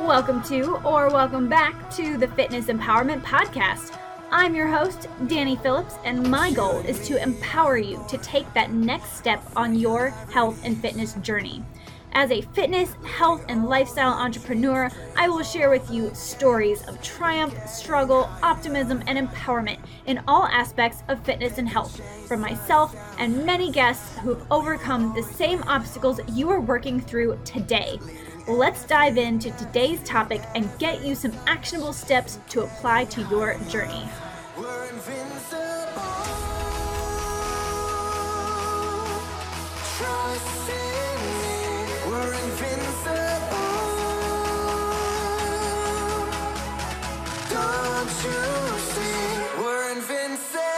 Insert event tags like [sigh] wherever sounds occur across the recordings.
Welcome to, or welcome back to, the Fitness Empowerment Podcast. I'm your host, Danye Phillips, and my goal is to empower you to take that next step on your health and fitness journey. As a fitness, health, and lifestyle entrepreneur, I will share with you stories of triumph, struggle, optimism, and empowerment in all aspects of fitness and health from myself and many guests who have overcome the same obstacles you are working through today. Let's dive into today's topic and get you some actionable steps to apply to your journey. Don't you see we're invincible?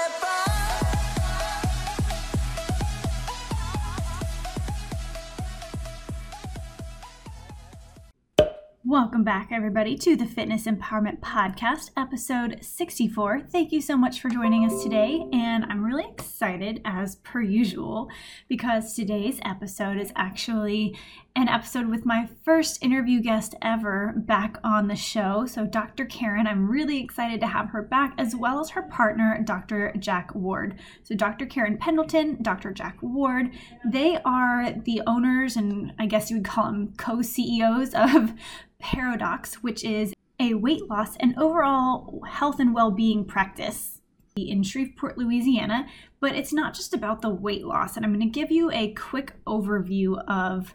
Welcome back, everybody, to the Fitness Empowerment Podcast, episode 64. Thank you so much for joining us today. And I'm really excited, as per usual, because today's episode is actually an episode with my first interview guest ever back on the show. So, Dr. Karen, I'm really excited to have her back, as well as her partner, Dr. Jack Ward. So, Dr. Karen Pendleton, Dr. Jack Ward, they are the owners and I guess you would call them co CEOs of [laughs] Pair O' Docs, which is a weight loss and overall health and well being practice in Shreveport, Louisiana. But it's not just about the weight loss. And I'm going to give you a quick overview of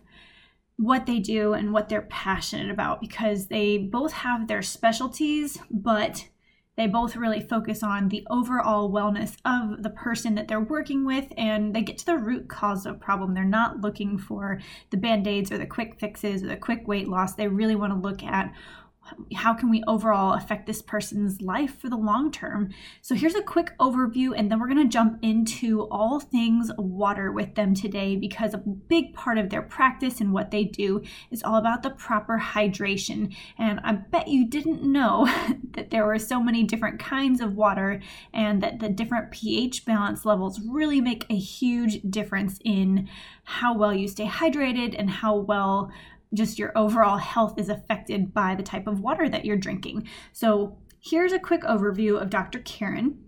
what they do and what they're passionate about because they both have their specialties, but they both really focus on the overall wellness of the person that they're working with and they get to the root cause of problem. They're not looking for the band aids or the quick fixes or the quick weight loss. They really want to look at how can we overall affect this person's life for the long term? So here's a quick overview, and then we're going to jump into all things water with them today because a big part of their practice and what they do is all about the proper hydration. And I bet you didn't know [laughs] that there were so many different kinds of water and that the different pH balance levels really make a huge difference in how well you stay hydrated and how well just your overall health is affected by the type of water that you're drinking. So, here's a quick overview of Dr. Karen.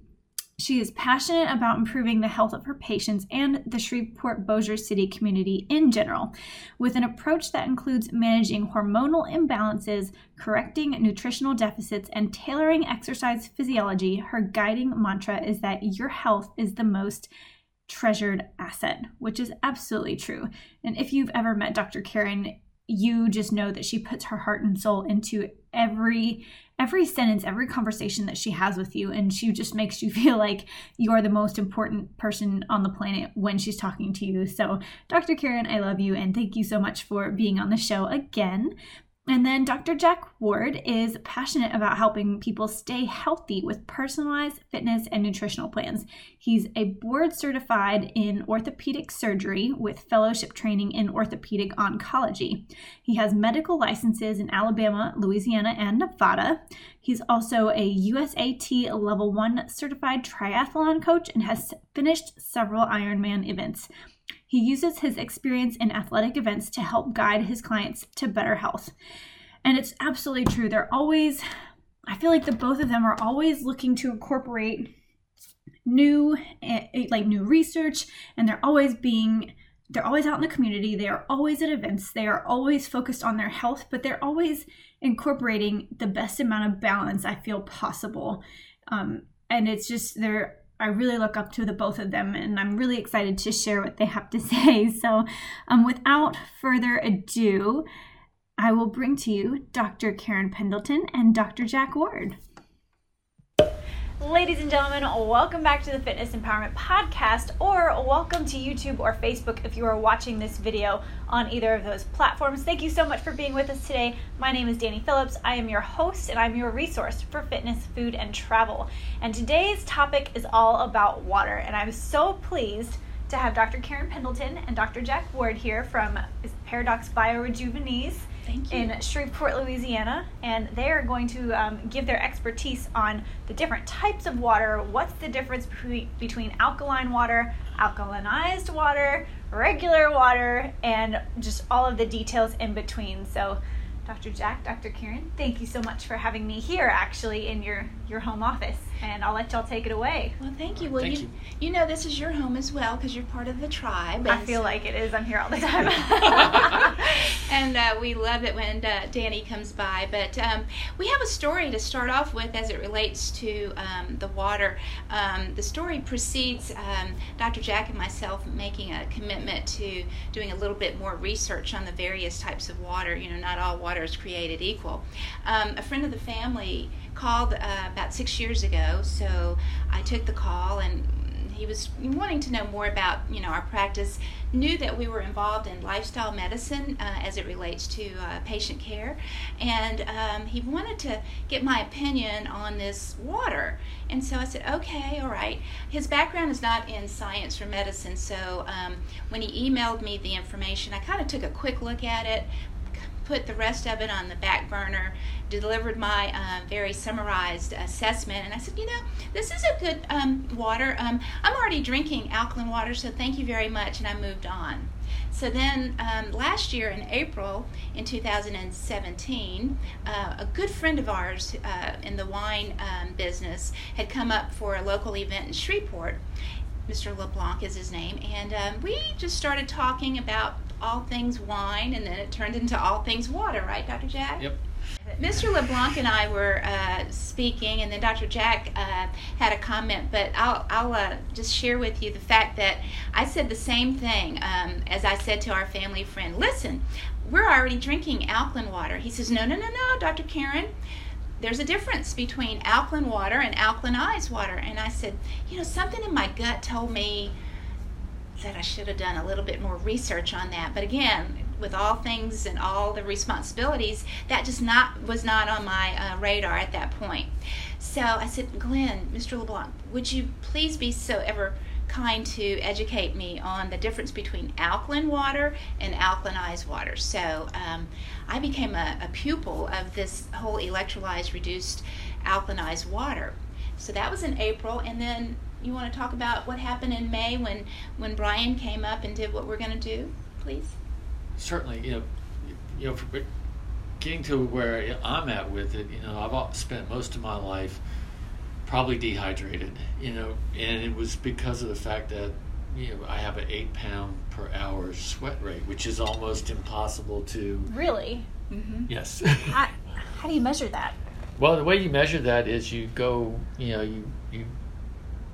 She is passionate about improving the health of her patients and the Shreveport Bossier City community in general, with an approach that includes managing hormonal imbalances, correcting nutritional deficits, and tailoring exercise physiology. Her guiding mantra is that your health is the most treasured asset, which is absolutely true. And if you've ever met Dr. Karen, you just know that she puts her heart and soul into every every sentence every conversation that she has with you. And she just makes you [laughs] feel like you're the most important person on the planet when she's talking to you. So dr karen i love you and thank you so much for being on the show again and then Dr. Jack Ward is passionate about helping people stay healthy with personalized fitness and nutritional plans. He's a board certified in orthopedic surgery with fellowship training in orthopedic oncology. He has medical licenses in Alabama, Louisiana, and Nevada. He's also a USAT level 1 certified triathlon coach and has finished several Ironman events. He uses his experience in athletic events to help guide his clients to better health. And it's absolutely true. They're always, I feel like the both of them are always looking to incorporate new, eh, eh, like new research, and they're always being they're always out in the community they are always at events they are always focused on their health but they're always incorporating the best amount of balance i feel possible um, and it's just they're I really look up to the both of them, and I'm really excited to share what they have to [laughs] say. So, um, without further ado, I will bring to you Dr. Karen Pendleton and Dr. Jack Ward. Ladies and gentlemen, welcome back to the Fitness Empowerment Podcast, or welcome to YouTube or Facebook if you are watching this video on either of those platforms. Thank you so much for being with us today. My name is Danye Phillips. I am your host and I'm your resource for fitness, food, and travel. And today's topic is all about water, and I'm so pleased to have Dr. Karen Pendleton and Dr. Jack Ward here from Pair O' Docs Bio Rejuvenis Thank you. in Shreveport, Louisiana, and they are going to um, give their expertise on the different types of water. What's the difference between, between alkaline water, alkalinized water, regular water, and just all of the details in between. So, Dr. Jack, Dr. Karen, thank you so much for having me here actually in your, your home office. And I'll let y'all take it away. Well, thank you. Well, Thank you, you. you know this is your home as well because you're part of the tribe. I feel like it is. I'm here all the [laughs] time. [laughs] and uh, we love it when uh, Danye comes by. But um, we have a story to start off with as it relates to um, the water. Um, the story precedes um, Dr. Jack and myself making a commitment to doing a little bit more research on the various types of water. You know, not all water is created equal. Um, a friend of the family called uh, about six years ago, so I took the call and he was wanting to know more about you know our practice knew that we were involved in lifestyle medicine uh, as it relates to uh, patient care and um, he wanted to get my opinion on this water and so i said okay all right his background is not in science or medicine so um, when he emailed me the information i kind of took a quick look at it put the rest of it on the back burner, delivered my uh, very summarized assessment, and I said, you know, this is a good um, water. Um, I'm already drinking alkaline water, so thank you very much, and I moved on. So then um, last year in April in 2017, uh, a good friend of ours uh, in the wine um, business had come up for a local event in Shreveport. Mr. LeBlanc is his name, and um, we just started talking about all things wine, and then it turned into all things water, right, Dr. Jack? Yep. Mr. LeBlanc and I were uh, speaking, and then Dr. Jack uh, had a comment, but I'll, I'll uh, just share with you the fact that I said the same thing um, as I said to our family friend. Listen, we're already drinking alkaline water. He says, No, no, no, no, Dr. Karen. There's a difference between alkaline water and alkalinized water. And I said, You know, something in my gut told me that I should have done a little bit more research on that. But again, with all things and all the responsibilities, that just not was not on my uh, radar at that point. So I said, Glenn, Mr. LeBlanc, would you please be so ever kind to educate me on the difference between alkaline water and alkalinized water? So um, I became a, a pupil of this whole electrolyzed reduced alkalinized water. So that was in April, and then you want to talk about what happened in May when when Brian came up and did what we're going to do, please? certainly, you know, you know, for getting to where I'm at with it, you know, I've spent most of my life probably dehydrated, you know, and it was because of the fact that you know I have an eight pound per hour sweat rate, which is almost impossible to. really? Mm-hmm. Yes. How, how do you measure that? Well, the way you measure that is you go, you know, you you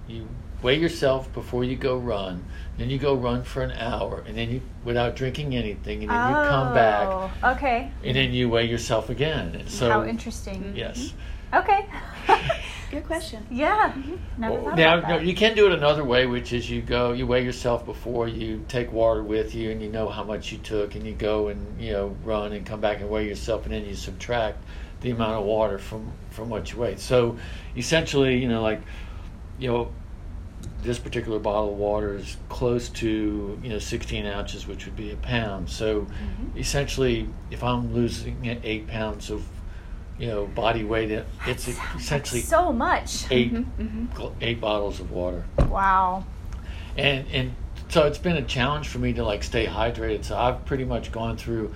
you weigh yourself before you go run, then you go run for an hour, and then you without drinking anything, and then you come oh, back, Oh, Okay. and then you weigh yourself again. And so, How interesting. Mm-hmm. yes. Okay. [laughs] Good question. yeah. Mm-hmm. Never Well, now, about no, that. you can do it another way, which is you go, you weigh yourself before you take water with you, and you know how much you took, and you go and you know run and come back and weigh yourself, and then you subtract the amount of water from from what you weighed. So, essentially, you know, like, you know, this particular bottle of water is close to you know 16 ounces, which would be a pound. So, Mm-hmm. essentially, if I'm losing eight pounds of you know body weight, it- it's essentially so much. 8 Mm-hmm. eight bottles of water Wow. and and so it's been a challenge for me to like stay hydrated so i've pretty much gone through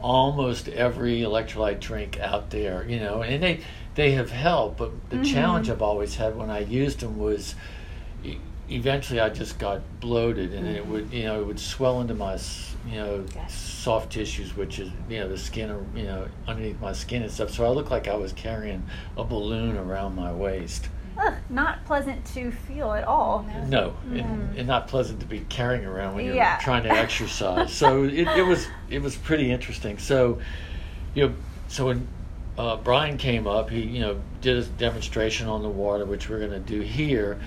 almost every electrolyte drink out there you know and they they have helped but the Mhm. challenge i've always had when i used them was eventually i just got bloated and it would you know it would swell into my you know Gotcha. soft tissues which is you know the skin or you know underneath my skin and stuff so i looked like i was carrying a balloon around my waist Ugh, not pleasant to feel at all. no, Mm. and, and not pleasant to be carrying around when you're Yeah. trying to exercise. so it, it was it was pretty interesting. So, you know, so when uh, Brian came up, he you know did a demonstration on the water, which we're going to do here,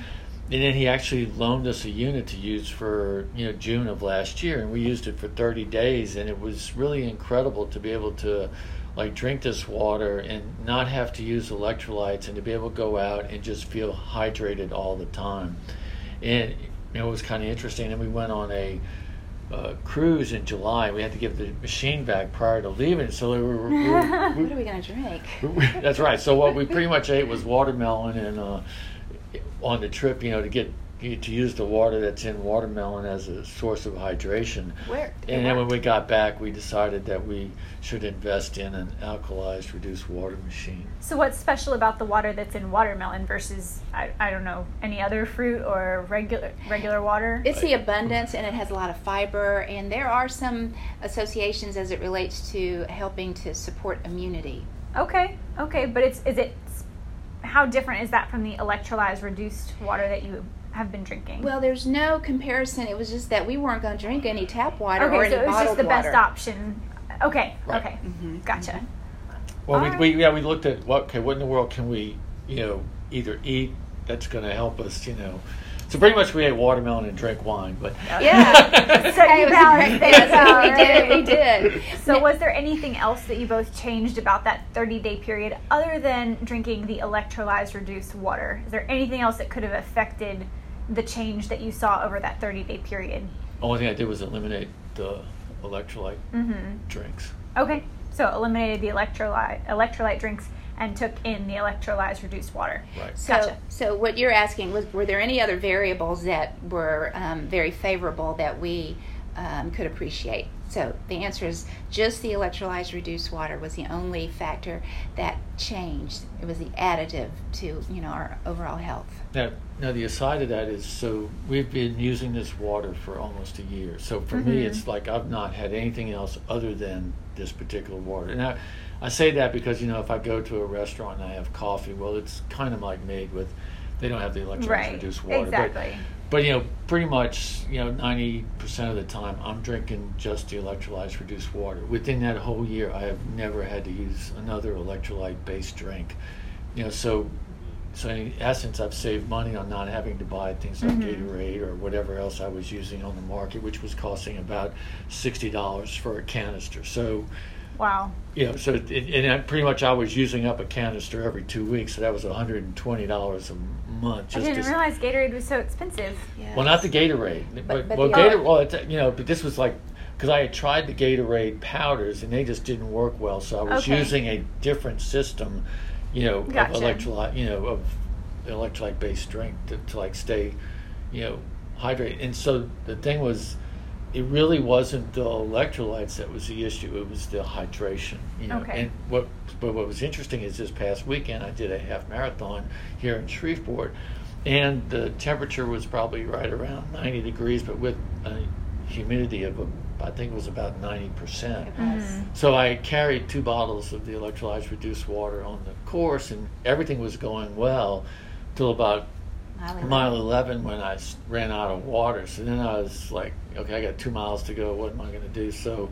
and then he actually loaned us a unit to use for you know June of last year, and we used it for 30 days, and it was really incredible to be able to like drink this water and not have to use electrolytes and to be able to go out and just feel hydrated all the time. And it was kind of interesting and we went on a uh, cruise in July. We had to give the machine back prior to leaving. So we were, we [laughs] were, we, What are we going to drink? [laughs] that's right. So what we pretty much ate was watermelon and uh, on the trip, you know, to get to use the water that's in watermelon as a source of hydration. Where? And then when we got back, we decided that we should invest in an alkalized reduced water machine. So, what's special about the water that's in watermelon versus I, I don't know any other fruit or regular regular water? It's the abundance and it has a lot of fiber, and there are some associations as it relates to helping to support immunity. okay, okay, but it's is it how different is that from the electrolyzed reduced water that you have been drinking? Well, there's no comparison. It was just that we weren't going to drink any tap water or okay, any so it was just the water. best option. Okay, Right. okay, Mhm. gotcha. Well, we, Alright. we yeah we looked at what okay what in the world can we you know either eat that's going to help us you know. So pretty much we ate watermelon and drank wine, but Yeah. [laughs] So [laughs] you it balanced great. things we did. We did. So, was there anything else that you both changed about that 30 day period other than drinking the electrolyzed reduced water? Is there anything else that could have affected the change that you saw over that 30 day period? only thing I did was eliminate the electrolyte Mm-hmm. drinks. Okay, so eliminated the electrolyte electrolyte drinks and took in the electrolyzed reduced water. Right. So, Gotcha. so what you're asking was, were there any other variables that were um, very favorable that we um, could appreciate? So the answer is just the electrolyzed reduced water was the only factor that changed. It was the additive to you know our overall health. Now, now the aside of that is so we've been using this water for almost a year. So for me, Mhm. it's like I've not had anything else other than this particular water. And I, I say that because you know if I go to a restaurant and I have coffee, well, it's kind of like made with. They don't have the electrolyzed Right. reduced water, Exactly. but but you know pretty much you know ninety percent of the time I'm drinking just the electrolyzed reduced water. Within that whole year, I have never had to use another electrolyte based drink. You know, so so in essence, I've saved money on not having to buy things like Mhm. Gatorade or whatever else I was using on the market, which was costing about sixty dollars for a canister. So Wow. you know, so it, and I, pretty much I was using up a canister every two weeks, so that was one hundred and twenty dollars a month. I didn't to, realize Gatorade was so expensive. Yeah. well, not the Gatorade, but, but well, the- Gator, well, it's, you know, but this was like because I had tried the Gatorade powders and they just didn't work well, so I was Okay. using a different system, you know, Gotcha. of electrolyte, you know, of electrolyte based drink to, to like stay, you know, hydrated. And so the thing was, it really wasn't the electrolytes that was the issue; it was the hydration. You know, Okay. and what but what was interesting is this past weekend I did a half marathon here in Shreveport, and the temperature was probably right around 90 degrees, but with a humidity of a, I think it was about 90 percent. It was. Mhm. So I carried two bottles of the electrolyzed reduced water on the course, and everything was going well till about Mile mile 11 I ran out of water. So then I was like, okay, I got two miles to go. What am I going to do? So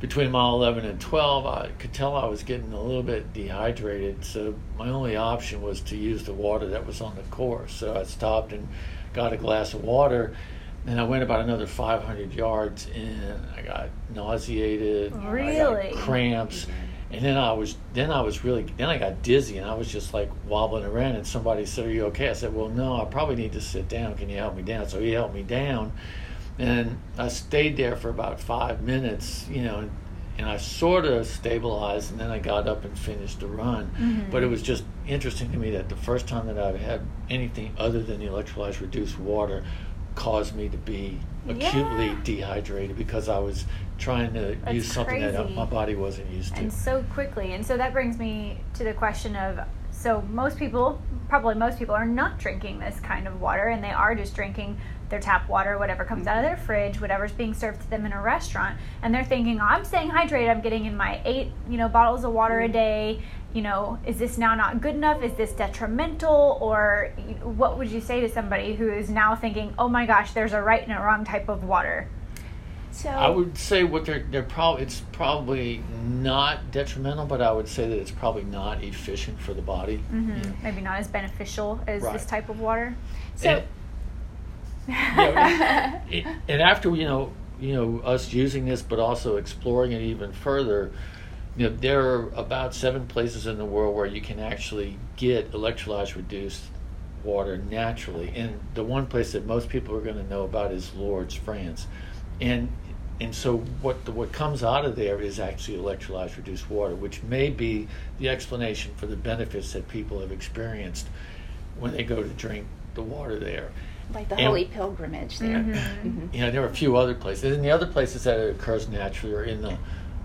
between mile 11 and 12, I could tell I was getting a little bit dehydrated. So my only option was to use the water that was on the course. So I stopped and got a glass of water. And I went about another 500 yards and I got nauseated. I Really? got cramps. And then I was then I was really then I got dizzy and I was just like wobbling around and somebody said, Are you okay? I said, Well no, I probably need to sit down. Can you help me down? So he helped me down and I stayed there for about five minutes, you know, and, and I sort of stabilized and then I got up and finished the run. Mhm. But it was just interesting to me that the first time that I've had anything other than the electrolyzed reduced water caused me to be acutely Yeah. dehydrated because I was trying to That's use something that my body wasn't used to. and so quickly. And so that brings me to the question of so most people, probably most people, are not drinking this kind of water and they are just drinking their tap water, whatever comes out of their fridge, whatever's being served to them in a restaurant. And they're thinking, oh, I'm staying hydrated. I'm getting in my eight, you know, bottles of water a mm. day. You know, is this now not good enough? Is this detrimental? Or what would you say to somebody who is now thinking, oh my gosh, there's a right and a wrong type of water? So I would say what they're they're probably it's probably not detrimental, but I would say that it's probably not efficient for the body. hmm you know. Maybe not as beneficial as Right. this type of water. so And, [laughs] it- and after you know you know us using this, but also exploring it even further, you know there are about seven places in the world where you can actually get electrolyzed reduced water naturally, and the one place that most people are going to know about is Lourdes, France. and and so what the, what comes out of there is actually electrolyzed reduced water, which may be the explanation for the benefits that people have experienced when they go to drink the water there. Like the And- holy pilgrimage there. Mm-hmm. Mhm. You know, there are a few other places, and the other places that it occurs naturally are in the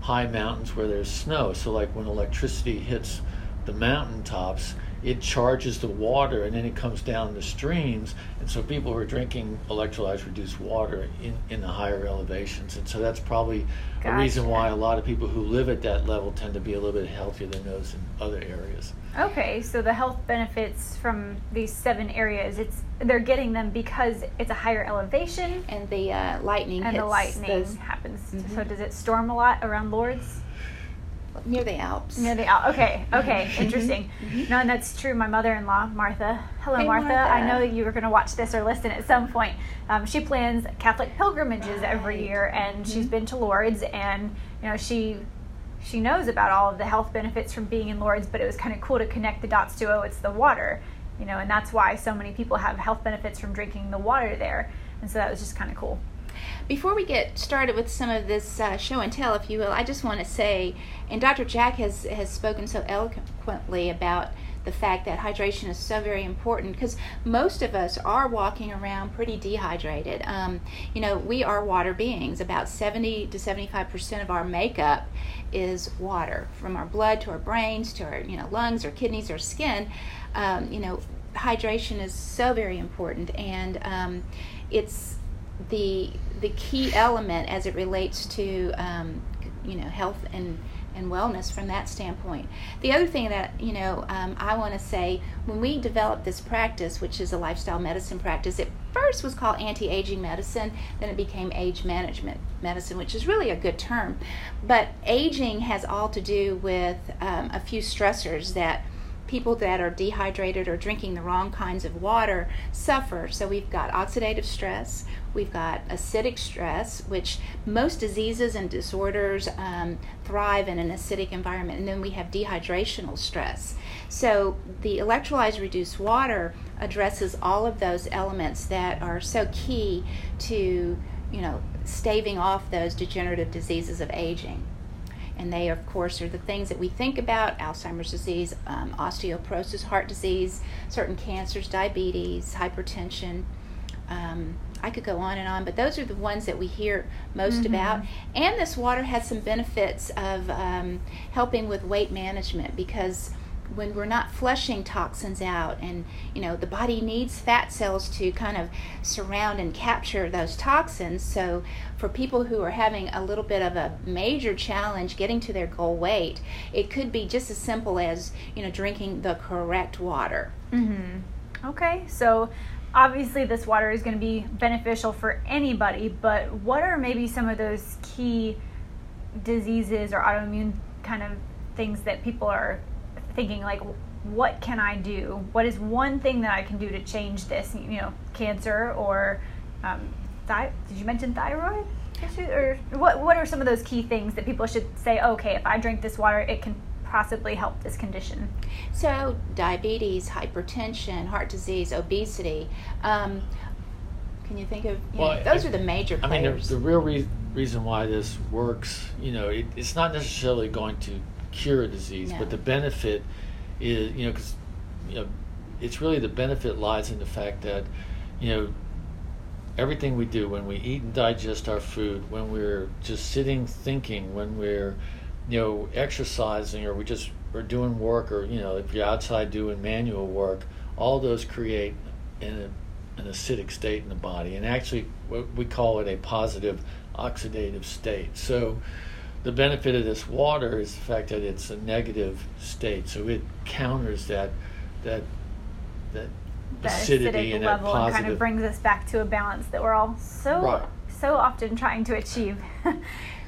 high mountains where there's snow. So, like when electricity hits the mountain tops, it charges the water, and then it comes down the streams. And so, people who are drinking electrolyzed reduced water in, in the higher elevations, and so that's probably a reason why a lot of people who live at that level tend to be a little bit healthier than those in other areas. Okay, so the health benefits from these seven areas, it's they're getting them because it's a higher elevation And the uh, lightning and hits the lightning those- happens. Mhm. So does it storm a lot around Lourdes? near the Alps. Near the Alps. okay, [laughs] okay, interesting. Mhm. No, and that's true. My mother-in-law, Martha. Hello, Hey, Martha. Martha. I know that you were going to watch this or listen at some point. Um, she plans Catholic pilgrimages every year, and she's Mhm. been to Lourdes, and you know she she knows about all of the health benefits from being in Lourdes. But it was kind of cool to connect the dots to oh, it's the water, you know, and that's why so many people have health benefits from drinking the water there, and so that was just kind of cool. Before we get started with some of this uh, show and tell, if you will, I just want to say, and Dr. Jack has, has spoken so eloquently about the fact that hydration is so very important because most of us are walking around pretty dehydrated. Um, you know, we are water beings. About 70 to 75% of our makeup is water, from our blood to our brains to our you know lungs, our kidneys, our skin. Um, you know, hydration is so very important, and um, it's the the key element as it relates to um, you know health and and wellness from that standpoint. The other thing that you know um, I want to say when we developed this practice, which is a lifestyle medicine practice, it first was called anti-aging medicine, then it became age management medicine, which is really a good term. But aging has all to do with um, a few stressors that people that are dehydrated or drinking the wrong kinds of water suffer. So we've got oxidative stress, we've got acidic stress, which most diseases and disorders um, thrive in an acidic environment, and then we have dehydrational stress. So the electrolyzed reduced water addresses all of those elements that are so key to you know staving off those degenerative diseases of aging and they of course are the things that we think about alzheimer's disease um, osteoporosis heart disease certain cancers diabetes hypertension um, i could go on and on but those are the ones that we hear most Mhm. about and this water has some benefits of um, helping with weight management because when we're not flushing toxins out and you know the body needs fat cells to kind of surround and capture those toxins so for people who are having a little bit of a major challenge getting to their goal weight it could be just as simple as you know drinking the correct water Mm-hmm. Okay, so obviously this water is going to be beneficial for anybody, but what are maybe some of those key diseases or autoimmune kind of things that people are thinking like what can I do? What is one thing that I can do to change this? You know, cancer or um, thi- did you mention thyroid? issue? Or what? What are some of those key things that people should say? Okay, if I drink this water, it can possibly help this condition. so diabetes hypertension heart disease obesity um, can you think of you know, Well, those I- are the major I mean, the, the real re- reason why this works, you know, it, it's not necessarily going to cure a disease, No. but the benefit is, you know, because, you know, it's really the benefit lies in the fact that, you know, everything we do when we eat and digest our food, when we're just sitting thinking, when we're, you know, exercising or we just are doing work or, you know, if you're outside doing manual work, all those create an, an acidic state in the body. And actually, what we call it a positive oxidative state. So, the benefit of this water is the fact that it's a negative state, so it counters that that that The acidity acidic and that level and positive. kind of brings us back to a balance that we're all so Right. so often trying to achieve. [laughs]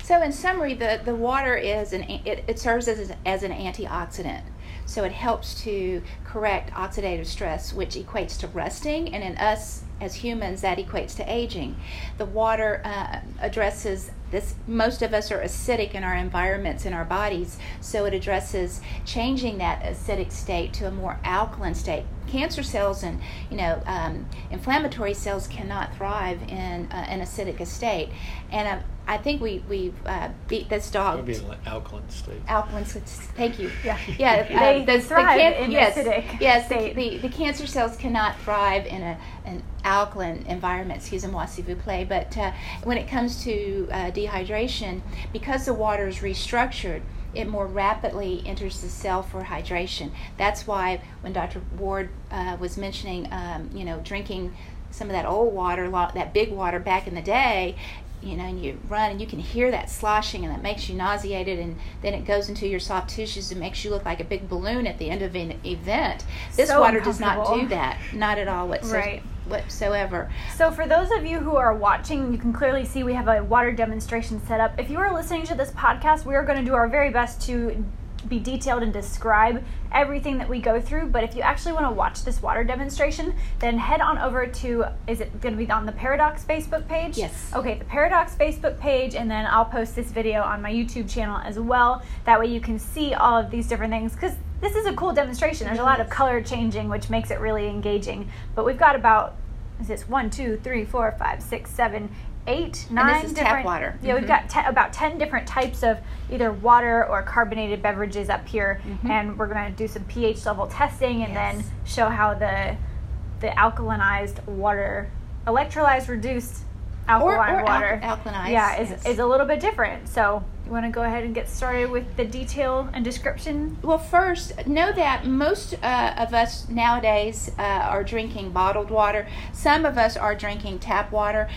So, in summary, the, the water is an it, it serves as, as an antioxidant. So it helps to correct oxidative stress, which equates to rusting, and in us as humans, that equates to aging. The water uh, addresses this. Most of us are acidic in our environments in our bodies, so it addresses changing that acidic state to a more alkaline state, cancer cells and you know um, inflammatory cells cannot thrive in uh, an acidic state, And uh, I think we we uh, beat this dog. It would be an alkaline state. Alkaline. Thank you. Yeah. Yeah. They the, thrive the can- in yes, acidic Yes. state. The, the, the cancer cells cannot thrive in a an alkaline environment. Excuse me, s'il vous plaît. But uh, when it comes to uh, dehydration, because the water is restructured, it more rapidly enters the cell for hydration. That's why when Dr. Ward uh, was mentioning, um, you know, drinking some of that old water, that big water back in the day, you know, and you run and you can hear that sloshing and that makes you nauseated and then it goes into your soft tissues and makes you look like a big balloon at the end of an event. This So water does not do that. Not at all whatsoever. Right. whatsoever. So, for those of you who are watching, you can clearly see we have a water demonstration set up. If you are listening to this podcast, we are going to do our very best to be detailed and describe everything that we go through. But if you actually want to watch this water demonstration, then head on over to is it going to be on the Pair O' Docs Facebook page? Yes. Okay, the Pair O' Docs Facebook page, and then I'll post this video on my YouTube channel as well. That way you can see all of these different things because this is a cool demonstration. There's a lot of color changing, which makes it really engaging. But we've got about is this one, two, three, four, five, six, seven, eight, nine this is tap water. Yeah, we've Mhm. got te- about ten different types of either water or carbonated beverages up here, Mhm. and we're gonna do some pH level testing and then show how the the alkalinized water, electrolyzed reduced alkaline or al- water, alkalinized, yeah, is yes. is a little bit different. So you want to go ahead and get started with the detail and description. Well, first, know that most uh, of us nowadays uh, are drinking bottled water. Some of us are drinking tap water.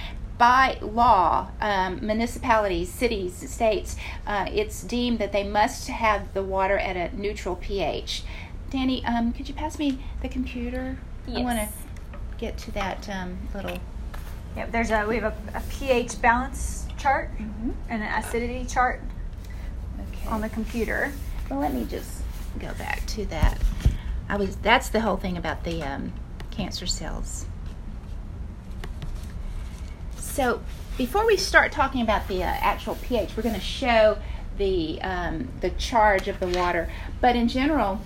By law, um, municipalities, cities, states, uh, it's deemed that they must have the water at a neutral pH. Danye, um, could you pass me the computer? I want to get to that um, little. Yep, there's a we have a, a pH balance chart Mhm. and an acidity chart Okay. on the computer. Well, let me just go back to that. I was that's the whole thing about the um, cancer cells. So before we start talking about the uh, actual pH, we're going to show the um, the charge of the water. But in general,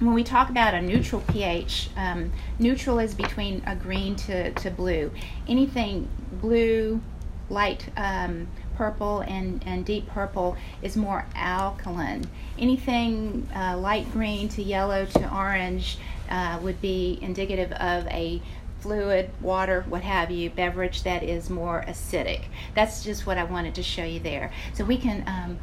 when we talk about a neutral pH, um, neutral is between a green to, to blue. Anything blue, light um, purple, and, and deep purple is more alkaline. Anything uh, light green to yellow to orange uh, would be indicative of a fluid, water, what have you, beverage that is more acidic. That's just what I wanted to show you there. So we can um,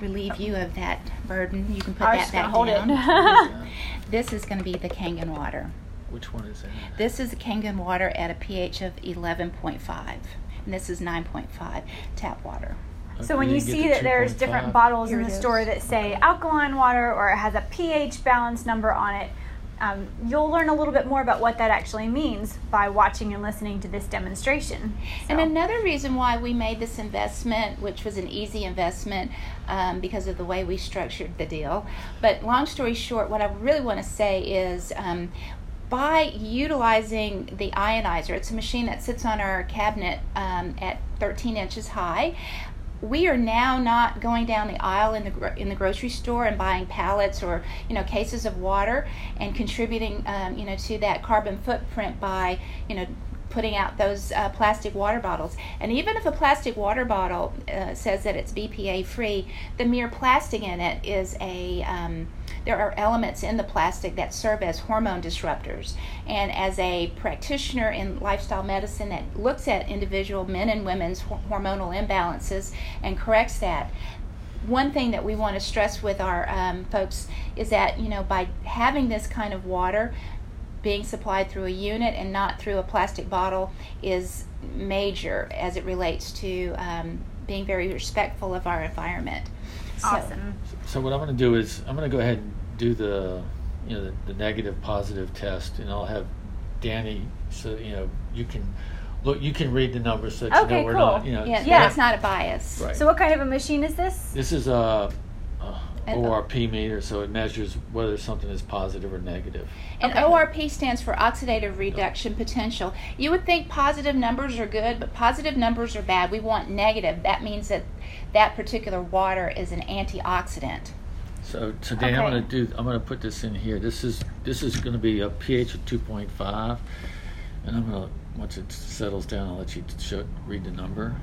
relieve you of that burden. You can put I that just gonna back hold down. it. [laughs] This is going to be the Kangen water. Which one is that? This is the Kangen water at a pH of 11.5, and this is 9.5 tap water. So when you didn't see that there's 2.5. different bottles Here in the store that say alkaline water or it has a pH balance number on it, um, you'll learn a little bit more about what that actually means by watching and listening to this demonstration. And another reason why we made this investment, which was an easy investment um, because of the way we structured the deal, but long story short, what I really want to say is um, by utilizing the ionizer, it's a machine that sits on our cabinet um, at 13 inches high. We are now not going down the aisle in the in the grocery store and buying pallets or you know cases of water and contributing um, you know to that carbon footprint by you know putting out those uh, plastic water bottles. And even if a plastic water bottle uh, says that it's BPA free, the mere plastic in it is a um, there are elements in the plastic that serve as hormone disruptors. And as a practitioner in lifestyle medicine that looks at individual men and women's hormonal imbalances and corrects that, one thing that we want to stress with our um, folks is that you know by having this kind of water being supplied through a unit and not through a plastic bottle is major as it relates to um, being very respectful of our environment. So- awesome. So what I'm going to do is I'm going to go ahead and do the you know the, the negative positive test, and I'll have Danye so you know you can look you can read the numbers so that you know we're cool. not you know yeah, Yeah. it's not a bias. Right. So what kind of a machine is this? This is a, a An- uh, ORP meter, so it measures whether something is positive or negative. And Okay. ORP stands for oxidative reduction potential. You would think positive numbers are good, but positive numbers are bad. We want negative. That means that that particular water is an antioxidant. So today I'm going to do. I'm going to put this in here. This is this is going to be a pH of 2.5, and I'm going to once it settles down, I'll let you show, read the number.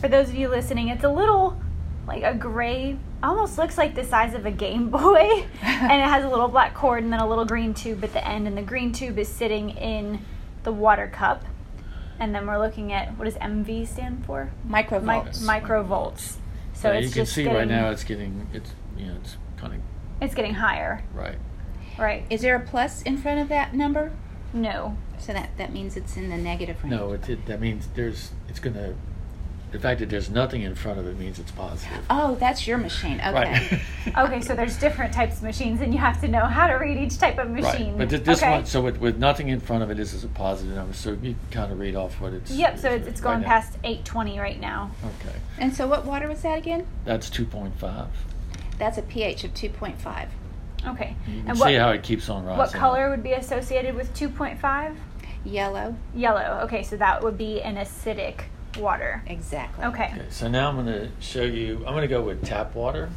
For those of you listening, it's a little like a gray, almost looks like the size of a Game Boy, [laughs] and it has a little black cord and then a little green tube at the end, and the green tube is sitting in the water cup. And then we're looking at what does MV stand for? Microvolts. Mi- microvolts. So Yeah, it's you can just see getting, right now it's getting it's you know it's kind of it's getting higher, right. right? Is there a plus in front of that number? No. So that, that means it's in the negative range. No, it, it that means there's it's going to. The fact that there's nothing in front of it means it's positive. Oh, that's your machine. Okay. Right. [laughs] Okay, so there's different types of machines, and you have to know how to read each type of machine. Right, but th- this okay. one, so with, with nothing in front of it, this is a positive number. So you can kind of read off what it's. Yep, so it's, it's going now. past 820 right now. Okay, And so what water was that again? that's two point five. That's a pH of 2.5. Okay. You can And see what, how it keeps on rising. what color would be associated with 2.5? Yellow. Yellow. Okay, so that would be an acidic water. Exactly. Okay. Okay, so now I'm going to show you. I'm going to go with tap water,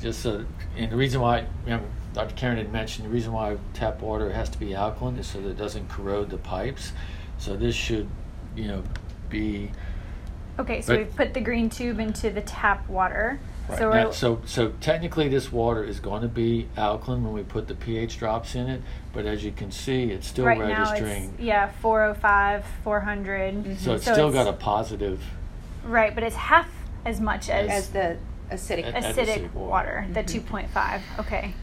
just so. And the reason why, you know, Dr. Karen had mentioned the reason why tap water has to be alkaline is so that it doesn't corrode the pipes. So this should, you know, be Okay, so But- we've put the green tube into the tap water. Right. So now, so so technically this water is going to be alkaline when we put the pH drops in it, but as you can see, it's still right now registering. it's yeah 405, 400. so mm-hmm. it's so still it's- got a positive. Right, but it's half as much as, As the acidic. Acidic acidic water, water. the mm-hmm. 2.5. Okay.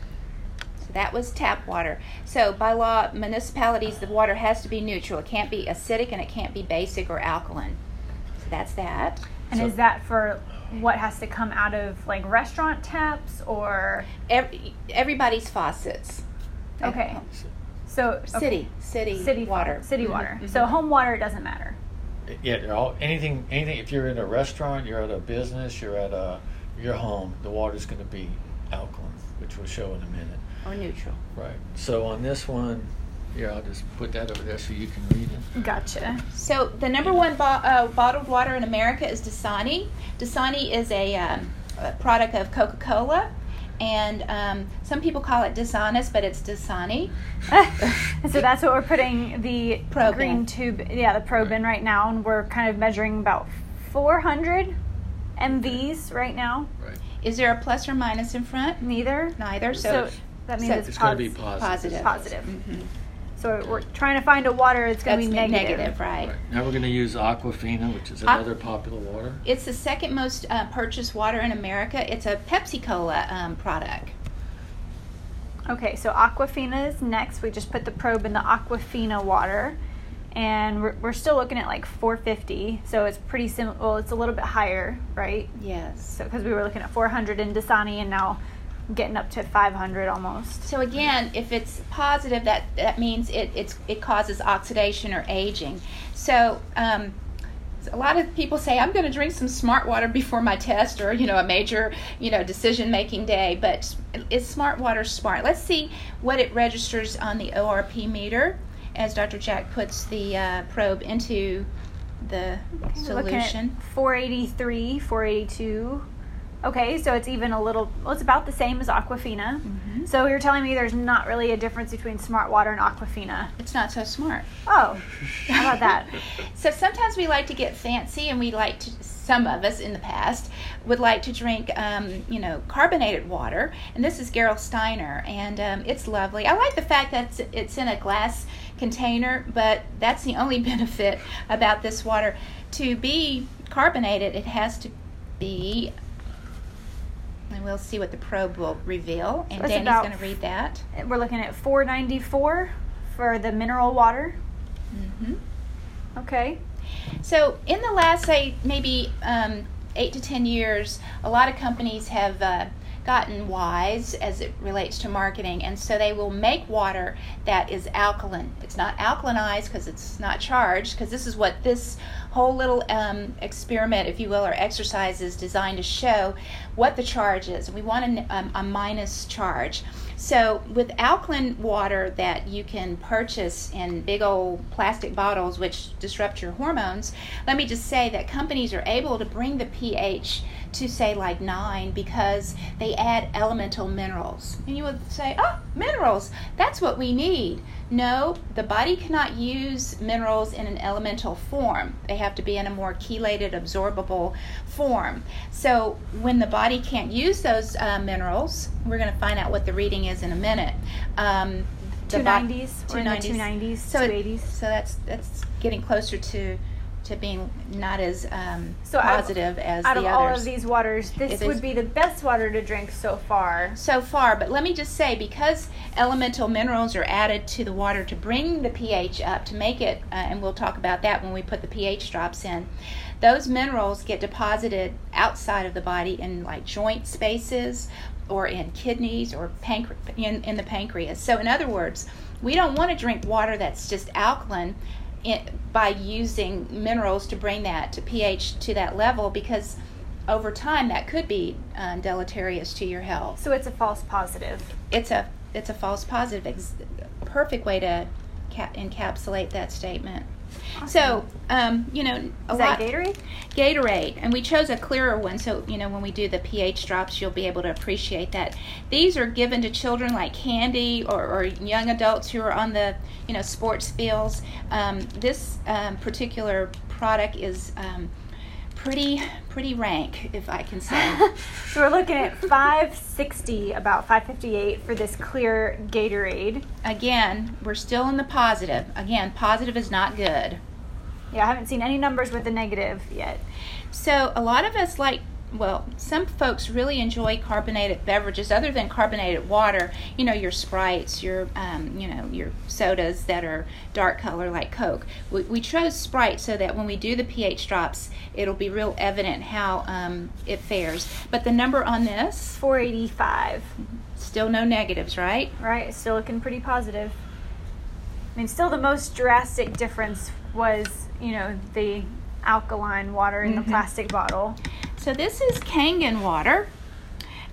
So that was tap water. So by law, municipalities, the water has to be neutral. It can't be acidic and it can't be basic or alkaline. So that's that. And So- is that for what has to come out of like restaurant taps or Every, everybody's faucets. Okay. so okay. City, city, city water. city Mhm, water. mhm. So home water doesn't matter. Yeah, all anything anything. If you're in a restaurant, you're at a business, you're at a your home, the water's going to be alkaline, which we'll show in a minute. or neutral. Right. So on this one, here I'll just put that over there so you can read it. Gotcha. So the number one bo- uh, bottled water in America is Dasani. Dasani is a, um, a product of Coca-Cola, and um, some people call it dishonest, but it's Dasani. [laughs] so that's what we're putting the Probe green in. tube, yeah, the probe in right now, and we're kind of measuring about 400 MVs right now. Right. Is there a plus or minus in front? Neither. Neither. So, So, that means so it's, It's going to be posi- positive. positive. positive. Mhm. So we're trying to find a water that's going to be negative. negative, right? Right. Now we're going to use Aquafina, which is Aqu- another popular water. It's the second most uh, purchased water in America. It's a Pepsi Cola um, product. Okay, so Aquafina is next. We just put the probe in the Aquafina water, and we're, we're still looking at like 450. So it's pretty similar. Well, it's a little bit higher, right? Yes. So because we were looking at 400 in Dasani, and now getting up to 500 almost. So again, if it's positive, that that means it it's, it causes oxidation or aging. So um, a lot of people say I'm going to drink some smart water before my test or you know a major you know decision making day. But is smart water smart? Let's see what it registers on the ORP meter as Dr. Jack puts the uh, probe into the We're looking at solution. 483, 482. Okay, so it's even a little. Well, it's about the same as Aquafina. Mhm. So you're telling me there's not really a difference between Smart Water and Aquafina? It's not so smart. Oh, how about that? [laughs] So sometimes we like to get fancy, and we like to. Some of us in the past would like to drink, um, you know, carbonated water, and this is Gerolsteiner, and um, it's lovely. I like the fact that it's, it's in a glass container, but that's the only [laughs] benefit about this water. To be carbonated, it has to be. And we'll see what the probe will reveal, and So Danye's going to read that. We're looking at 494 for the mineral water. Mm-hmm. Okay. So, in the last, say, maybe um, eight to ten years, a lot of companies have uh, gotten wise as it relates to marketing, and so they will make water that is alkaline. It's not alkalinized because it's not charged, because this is what this whole little um, experiment, if you will, or exercise is designed to show what the charge is. We want a, um, a minus charge. So, with alkaline water that you can purchase in big old plastic bottles, which disrupt your hormones, let me just say that companies are able to bring the pH to say like nine because they add elemental minerals. And you would say, oh, minerals, that's what we need. No, the body cannot use minerals in an elemental form. They have to be in a more chelated, absorbable form. So when the body can't use those uh, minerals, we're going to find out what the reading is in a minute. Um, two nineties, two nineties, so two eighties. So that's that's getting closer to to being not as um, So out positive as Out the of others all of these waters, this It is- would be the best water to drink so far. so far. But let me just say, because elemental minerals are added to the water to bring the pH up, to make it, uh, and we'll talk about that when we put the pH drops in. Those minerals get deposited outside of the body in like joint spaces, or in kidneys, or pancre- in in the pancreas. So, in other words, we don't want to drink water that's just alkaline. In, by using minerals to bring that to pH to that level, because over time that could be uh, deleterious to your health. So it's a false positive. it's a it's a false positive. Ex- perfect way to ca- encapsulate that statement so um, you know a Is lot that Gatorade? Gatorade, and we chose a clearer one, so you know when we do the pH drops, you'll be able to appreciate that. These are given to children like candy, or, or young adults who are on the you know sports fields. Um, this um, particular product is um, pretty pretty rank, if I can say. [laughs] So we're looking at 560, about 558 for this clear Gatorade. Again, we're still in the positive. Again, positive is not good. Yeah, I haven't seen any numbers with the negative yet. So a lot of us like well, some folks really enjoy carbonated beverages other than carbonated water. You know, your sprites, your um, you know your sodas that are dark color like Coke. We, we chose Sprite so that when we do the pH drops, it'll be real evident how um, it fares. But the number on this, 485, still no negatives, right? right? It's still looking pretty positive. I mean, still the most drastic difference was, you know, the alkaline water in the Mhm. plastic bottle. So this is Kangen water.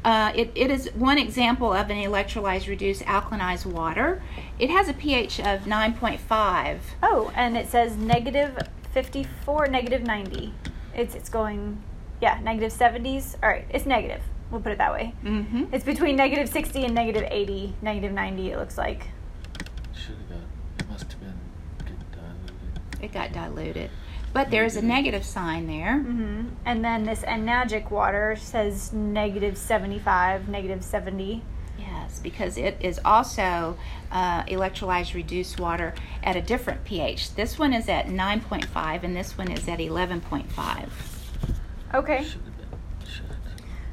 Uh, it, it is one example of an electrolyzed reduced alkalinized water. It has a pH of 9.5. Oh, and it says negative 54, negative 90. It's it's going, yeah, negative 70s. All right, it's negative. We'll put it that way. Mm-hmm. It's between negative 60 and negative 80, negative 90. It looks like. Should have got. It must have been get diluted. It got diluted. But there is a negative sign there. hmm And then this Enagic water says negative 75, negative 70. Yes, because it is also uh, electrolyzed reduced water at a different pH. This one is at 9.5 and this one is at 11.5. Okay. Should have been. Should.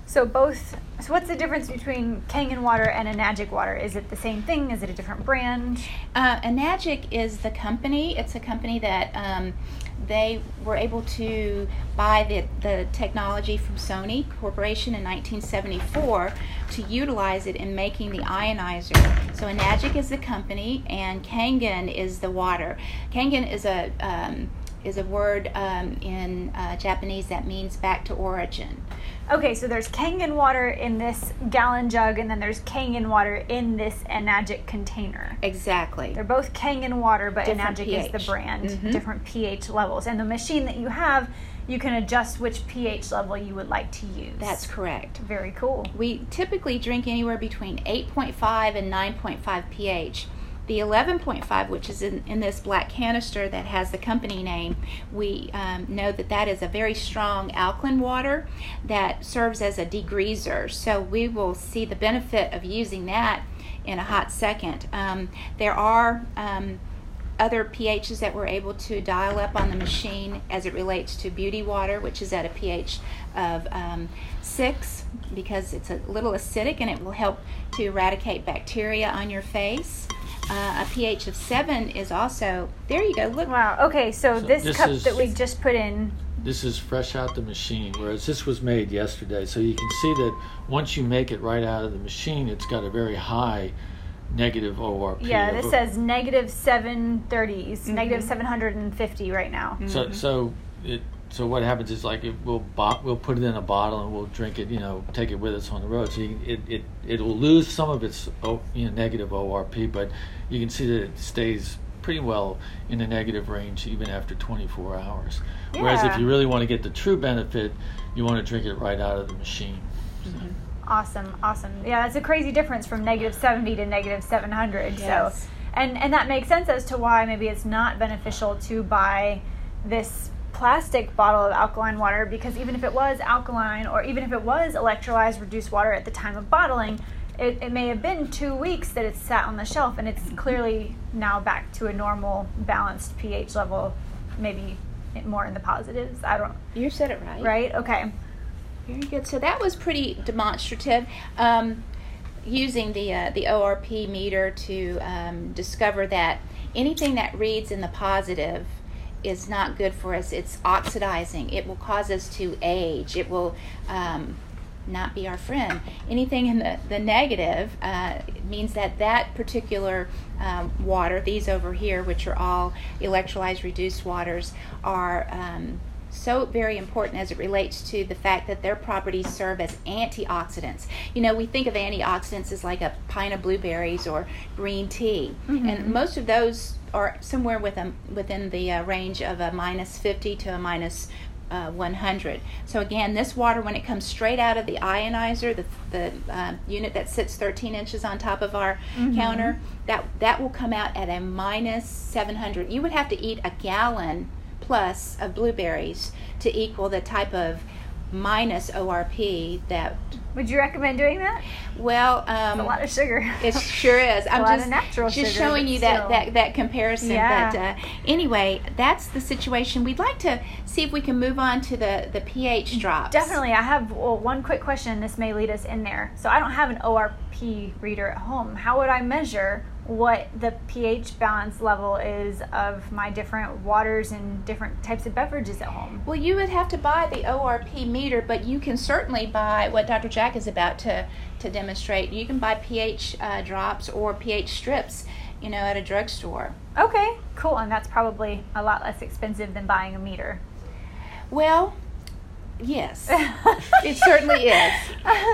So both. So what's the difference between Kangen water and Enagic water? Is it the same thing? Is it a different brand? Uh, Enagic is the company. It's a company that um, they were able to buy the, the technology from Sony Corporation in 1974 to utilize it in making the ionizer. So Enagic is the company, and Kangen is the water. Kangen is a um, is a word um, in uh, Japanese that means back to origin. Okay, so there's Kangen water in this gallon jug, and then there's Kangen water in this Enagic container. Exactly. They're both Kangen water, but Different Enagic is the pH. brand, Mhm. different pH levels. And the machine that you have, you can adjust which pH level you would like to use. That's correct. very cool. We typically drink anywhere between 8.5 and 9.5 pH. The 11.5, which is in, in this black canister that has the company name, we um, know that that is a very strong alkaline water that serves as a degreaser. So we will see the benefit of using that in a hot second. Um, there are um, other pHs that we're able to dial up on the machine as it relates to beauty water, which is at a pH of um, six because it's a little acidic and it will help to eradicate bacteria on your face. Uh, a pH of seven is also there. You go. Look, Wow. Okay, so, So this, this cup is- that we just put in. This is fresh out the machine, whereas this was made yesterday. So you can see that once you make it right out of the machine, it's got a very high negative ORP. Yeah, this says negative 730s, negative Mhm. 750 right now. So so it so what happens is like it, we'll bo- we'll put it in a bottle and we'll drink it. You know, take it with us on the road. So you, it it it will lose some of its o, you know negative ORP, but you can see that it stays pretty well in the negative range even after 24 hours. Whereas if you really want to get the true benefit, you want to drink it right out of the machine. Mm-hmm. Awesome, awesome. Yeah, that's a crazy difference from negative 70 to negative 700. Yes. So, and and that makes sense as to why maybe it's not beneficial to buy this plastic bottle of alkaline water because even if it was alkaline or even if it was electrolyzed reduced water at the time of bottling, it, it may have been two weeks that it's sat on the shelf and it's clearly now back to a normal balanced pH level, maybe more in the positives. I don't You said it right. right? Okay. Very good. So that was pretty demonstrative. Um, using the uh, the ORP meter to um, discover that anything that reads in the positive is not good for us. It's oxidizing. It will cause us to age. It will um, not be our friend. Anything in the, the negative uh, means that that particular um, water, these over here, which are all electrolyzed reduced waters, are um, so very important as it relates to the fact that their properties serve as antioxidants. You know, we think of antioxidants as like a pint of blueberries or green tea, and most of those are somewhere within within the uh, range of a minus 50 to a minus uh, 100. So again, this water, when it comes straight out of the ionizer, the, the uh, unit that sits 13 inches on top of our counter, that that will come out at a minus 700. You would have to eat a gallon plus of blueberries to equal the type of minus ORP that. Would you recommend doing that? Well, um, It's a lot of sugar. it sure is. I'm lot of just natural just sugar, showing you that, that that comparison. Yeah. But uh, anyway, that's the situation. We'd like to see if we can move on to the the pH drops. Definitely. I have well, one quick question, this may lead us in there. So I don't have an ORP reader at home. How would I measure what the pH balance level is of my different waters and different types of beverages at home? Well, you would have to buy the ORP meter, but you can certainly buy what Dr. Jack is about to, to demonstrate. You can buy pH uh, drops or pH strips, you know, at a drugstore. Okay, cool. And that's probably a lot less expensive than buying a meter. Well, yes, [laughs] it certainly is.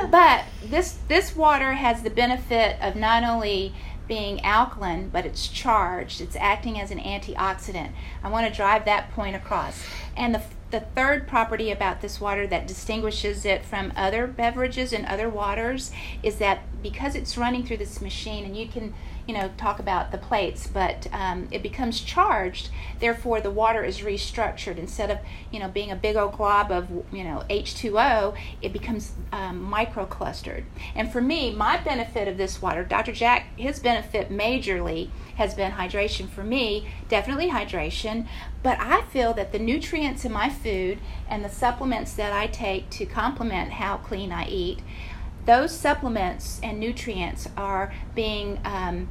But this this water has the benefit of not only being alkaline, but it's charged. It's acting as an antioxidant. I want to drive that point across. And the the third property about this water that distinguishes it from other beverages and other waters is that because it's running through this machine, and you can you know talk about the plates, but um, it becomes charged. Therefore, the water is restructured instead of you know being a big old glob of you know H2O, it becomes um, microclustered. And for me, my benefit of this water, Dr. Jack, his benefit majorly has been hydration for me, definitely hydration. But I feel that the nutrients in my food and the supplements that I take to complement how clean I eat those supplements and nutrients are being um,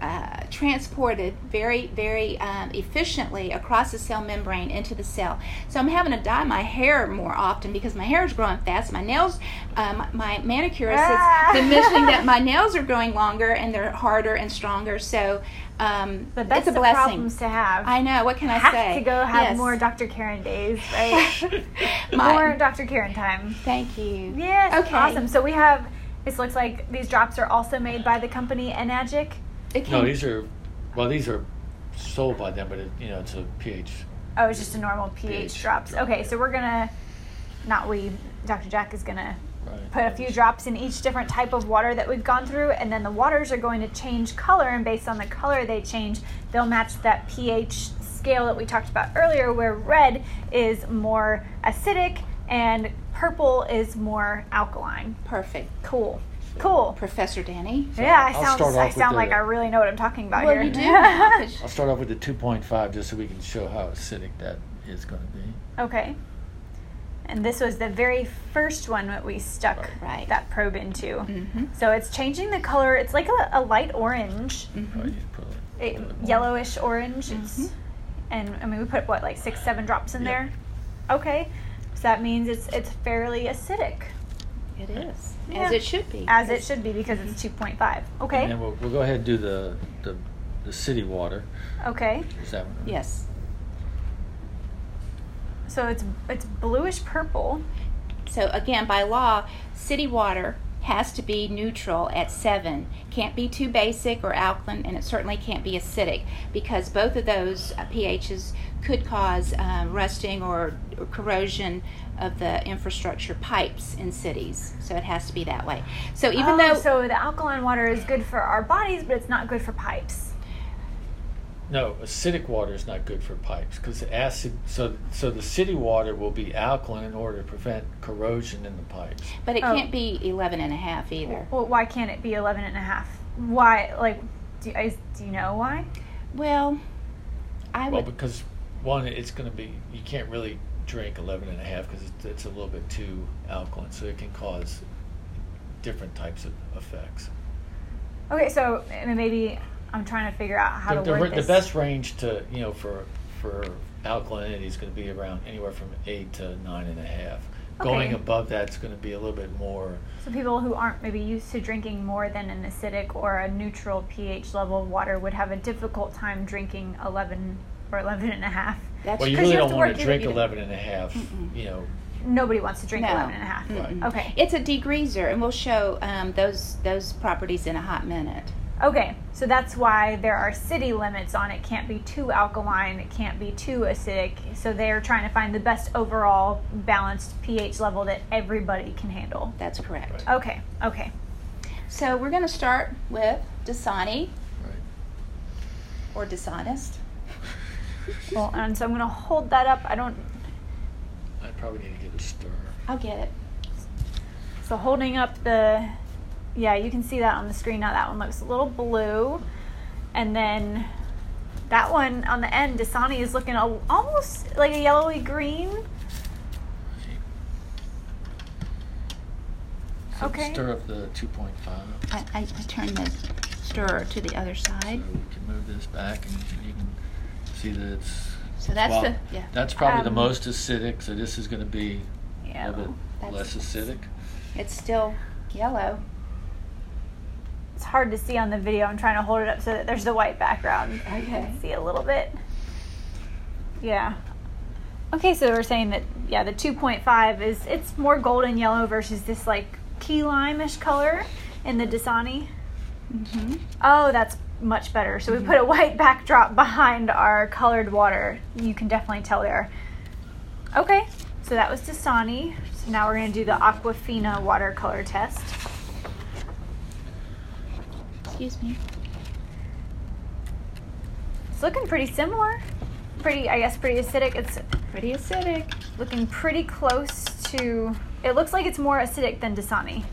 uh, transported very, very um, efficiently across the cell membrane into the cell. So I'm having to dye my hair more often because my hair is growing fast. My nails, um, my manicurist Ah. has been mentioning that [laughs] my nails are growing longer and they're harder and stronger. So um, But that's it's a the blessing. problems to have. I know. What can I say? have say? to go have Yes. more Dr. Karen days, [laughs] right? My- more Dr. Karen time. Thank you. Yes. Okay. Awesome. So we have. This looks like these drops are also made by the company Enagic. It No, these are, well, these are sold by them, but it, you know, it's a pH. Oh, it's just a normal pH, pH drops. drop, Okay, yeah. so we're gonna, not we, Dr. Jack is gonna Right. put a few drops in each different type of water that we've gone through, and then the waters are going to change color, and based on the color they change, they'll match that pH scale that we talked about earlier, where red is more acidic and purple is more alkaline. Perfect. Cool. Cool. Professor Danye. Yeah, I I'll sound start I off with sound like the- I really know what I'm talking about Well, here. you do. [laughs] I'll start off with the 2.5 just so we can show how acidic that is going to be. Okay. And this was the very first one that we stuck Right. that probe into. Mhm. So it's changing the color. It's like a, a light orange, Mhm. Right, you put a- a put it yellowish orange. It's, Mhm. and I mean we put what like six, seven drops in Yeah. there. Okay, so that means it's it's fairly acidic, It is. Yeah. As it should be. as it should be because it's two point five. And Okay, then we'll, we'll go ahead and do the, the, the city water. okay. Is that Yes. So it's it's bluish purple. So again, by law, city water has to be neutral at seven. Can't be too basic or alkaline, and it certainly can't be acidic because both of those uh, pHs could cause uh, rusting or, or corrosion of the infrastructure pipes in cities. So it has to be that way. So even Oh, though so the alkaline water is good for our bodies, but it's not good for pipes. No, acidic water is not good for pipes because acid. So, so the city water will be alkaline in order to prevent corrosion in the pipes. but it Oh. can't be 11 and a half either. Well, why can't it be 11 and a half? Why, like, do, I, do you know why? Well, I Well, would because one, it's going to be you can't really drink 11 and a half because it's, it's a little bit too alkaline, so it can cause different types of effects. Okay, so maybe I'm trying to figure out how the, to the, word ra- the this. best range to you know for for alkalinity is going to be around anywhere from eight to nine and a half. Going above that's going to be a little bit more. So people who aren't maybe used to drinking more than an acidic or a neutral pH level of water would have a difficult time drinking 11 or 11 and a half. That's Well, you 'cause really you have don't to want work to it- drink you- 11 and a half. Mm-mm. You know, Nobody wants to drink No. 11 and a half. Mm-mm. Okay. It's a degreaser, and we'll show um, those those properties in a hot minute. Okay, so that's why there are city limits on it. Can't be too alkaline, it can't be too acidic. So they're trying to find the best overall balanced pH level that everybody can handle. That's correct. Right. Okay, okay. So we're going to start with Dasani right? or dishonest. Well, and so I'm going to hold that up. I don't. I probably need to get a stir. I'll get it. So holding up the. Yeah, you can see that on the screen now. That one looks a little blue. And then that one on the end, Dasani is looking al- almost like a yellowy green. So Okay. Stir up the 2.5. I, I, I turn the stirrer to the other So side. we can move this back and you can see that it's. So that's well, the yeah. That's probably the Um, most acidic, so this is going to be a little bit That's- less acidic. It's still yellow. It's hard to see on the video. I'm trying to hold it up so that there's the white background. You Okay. can see a little bit. Yeah. Okay, so we're saying that yeah, the 2.5 is it's more golden yellow versus this like key lime-ish color in the Dasani. Mm-hmm. Oh, that's much better. So we put a [laughs] white backdrop behind our colored water. You can definitely tell there. Okay, so that was Dasani. So now we're gonna do the Aquafina watercolor test. Excuse me. It's looking pretty similar. Pretty, I guess, pretty acidic. It's Pretty acidic. looking pretty close to. It looks like it's more acidic than Dasani.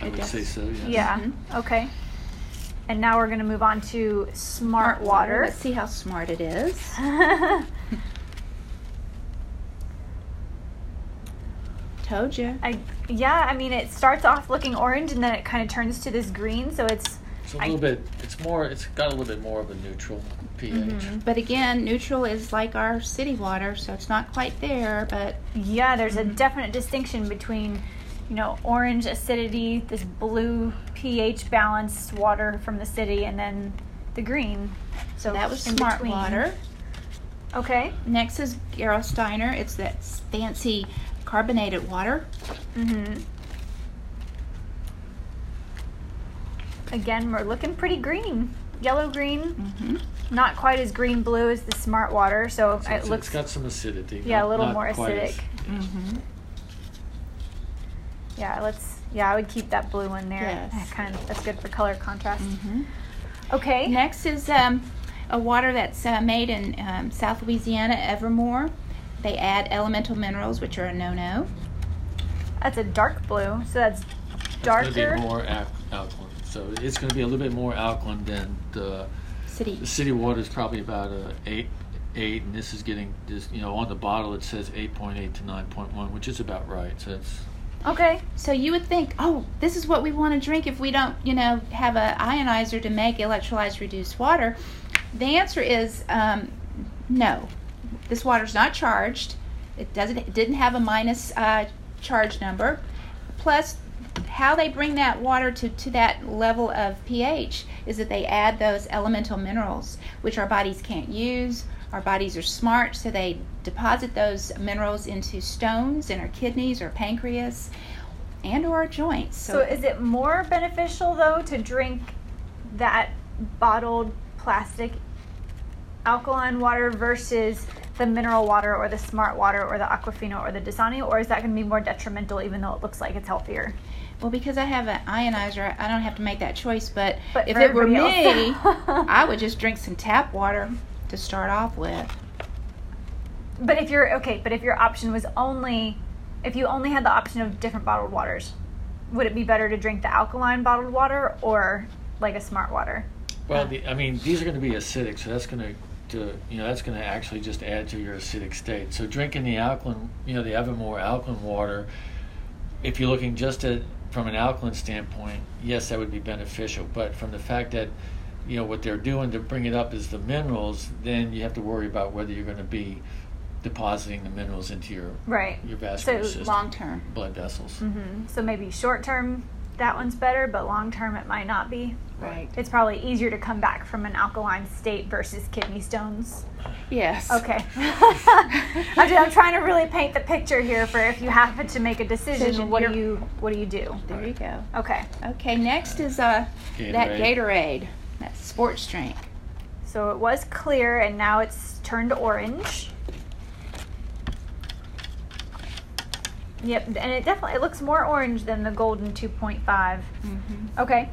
I It would does. say so, yes. Yeah. Mhm. Okay. And now we're gonna move on to smart water. Let's see how smart it is. [laughs] Told you. I yeah. I mean, it starts off looking orange and then it kind of turns to this green. So it's It's a I- little bit, it's more, it's got a little bit more of a neutral pH. Mhm. But again, neutral is like our city water, so it's not quite there. But yeah. There's a Mhm. definite distinction between, you know, orange acidity, this blue pH balanced water from the city, and then the green. So that was smart between. water. Okay. Next is Gerolsteiner. It's that fancy carbonated water. Mm-hmm. Again, we're looking pretty green, yellow green. Mm-hmm. Not quite as green blue as the smart water, so So it looks. It's got some acidity. yeah a little more quite as- acidic. Mm-hmm. Yeah, let's yeah I would keep that blue one there. Yes. That kind of that's good for color contrast. Mm-hmm. Okay. Next is um, a water that's uh, made in um, South Louisiana, Evamor. They add elemental minerals, which are a no-no. That's a dark blue, so that's darker. It's going to be more al- alkaline. So it's going to be a little bit more alkaline than the, City. the city water is probably about a eight, eight, and this is getting this. You know, on the bottle it says 8.8 to 9.1, which is about right. So it's Okay. So you would think, oh, this is what we want to drink if we don't, you know, have a ionizer to make electrolyzed reduced water. The answer is um, no. This water's not charged. It doesn't. It didn't have a minus uh, charge number. Plus, how they bring that water to, to that level of pH is that they add those elemental minerals, which our bodies can't use. Our bodies are smart, so they deposit those minerals into stones in our kidneys or pancreas. and or our joints. So is it more beneficial though to drink that bottled plastic alkaline water versus the mineral water or the smart water or the aquafina or the dasani or is that going to be more detrimental even though it looks like it's healthier well, because I have an ionizer, I don't have to make that choice. But, But if it were me. [laughs] I would just drink some tap water to start off with. but if you're okay but if your option was only if you only had the option of different bottled waters would it be better to drink the alkaline bottled water or like a smart water Well, the, I mean, these are going to be acidic, so that's going to, to you know, that's going to actually just add to your acidic state. So drinking the alkaline, you know, the Evamor alkaline water, if you're looking just at from an alkaline standpoint, yes, that would be beneficial. But from the fact that, you know, what they're doing to bring it up is the minerals, then you have to worry about whether you're going to be depositing the minerals into your right your vascular So system, Long term. blood vessels. Mm-hmm. so maybe short term that one's better but long term it might not be Right. it's probably easier to come back from an alkaline state versus kidney stones Yes. Okay. [laughs] [laughs] I'm, just, I'm trying to really paint the picture here for if you happen to make a decision, Decision, what do you're- you what do you do? There you go. Okay. Okay, next is uh, that Gatorade. Gatorade, that sports drink. So it was clear and now it's turned orange. Yep, and it definitely it looks more orange than the golden 2.5. Mm-hmm. Okay.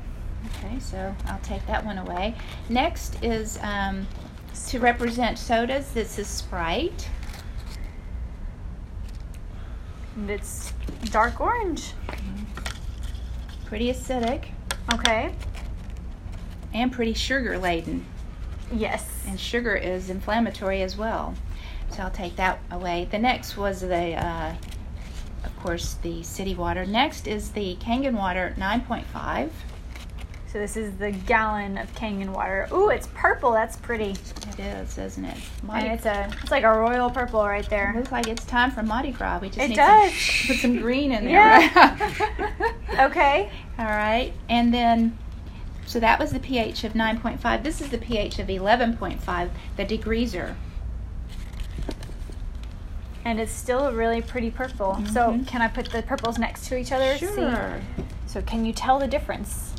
Okay, so I'll take that one away. Next is um, to represent sodas. This is Sprite. And it's dark orange. Pretty acidic Okay. And pretty sugar laden. Yes. And sugar is inflammatory as well. So I'll take that away. The next was the, uh, of course, the city water. Next is the Kangen water 9.5. So this is the gallon of Kangen water. Ooh, it's purple. That's pretty. It is, isn't it? And it's a it's like a royal purple right there. looks like it's time for Mardi Gras. We just It need does. to put some green in [laughs] there. Yeah. right? [laughs] Okay. All right, and then, so that was the pH of 9.5. This is the pH of 11.5, the degreaser. And it's still really pretty purple. So Mhm. can I put the purples next to each other? See? So can you tell the difference?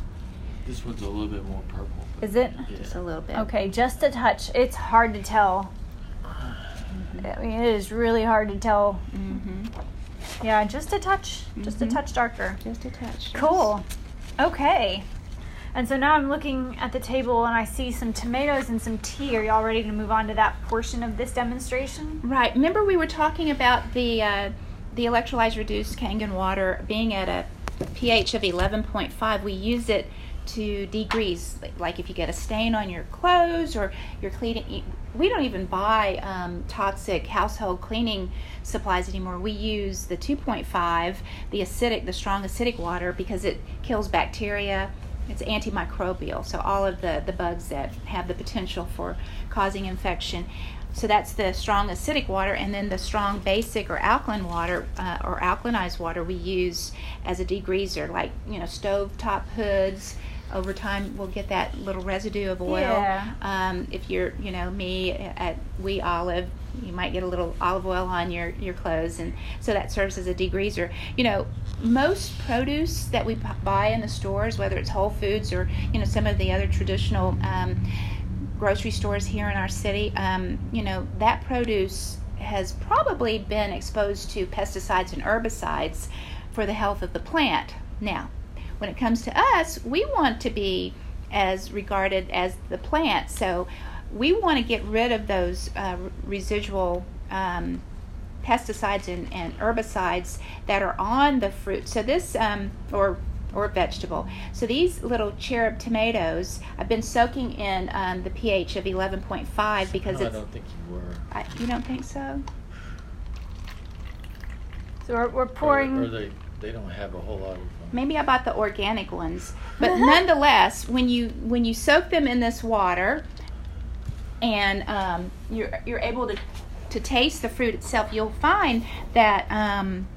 This one's a little bit more purple. Is it? Yeah. Just a little bit. Okay, just a touch. It's hard to tell. [sighs] I mean, it is really hard to tell. Mm-hmm. Yeah, just a touch. Just a Mhm. touch darker. Just a touch. Cool. Okay. And so now I'm looking at the table and I see some tomatoes and some tea. Are y'all ready to move on to that portion of this demonstration? Right. Remember we were talking about the uh, the electrolyte reduced Kangen water being at a pH of 11.5. We use it to degrease, like- like if you get a stain on your clothes or you're cleaning. We don't even buy um, toxic household cleaning supplies anymore. We use the 2.5, the acidic, the strong acidic water because it kills bacteria. It's antimicrobial, so all of the, the bugs that have the potential for causing infection. So that's the strong acidic water, and then the strong basic or alkaline water uh, or alkalinized water we use as a degreaser, like you know stove top hoods. Over time, we'll get that little residue of oil. Yeah. Um, if you're, you know, me at We Olive, you might get a little olive oil on your your clothes, and so that serves as a degreaser. You know, most produce that we buy in the stores, whether it's Whole Foods or you know some of the other traditional um, grocery stores here in our city, um, you know, that produce has probably been exposed to pesticides and herbicides for the health of the plant. Now, when it comes to us, we want to be as regarded as the plant, so we want to get rid of those uh, residual. Um, pesticides and, and herbicides that are on the fruit. So this, um, or or vegetable. So these little cherub tomatoes, I've been soaking in um, the pH of 11.5 because No, I don't think you were. I, you don't think so? So we're, we're pouring. or they they don't have a whole lot of them. Maybe I bought the organic ones, [laughs] but nonetheless, when you when you soak them in this water, and um, you're you're able to to taste the fruit itself, you'll find that um,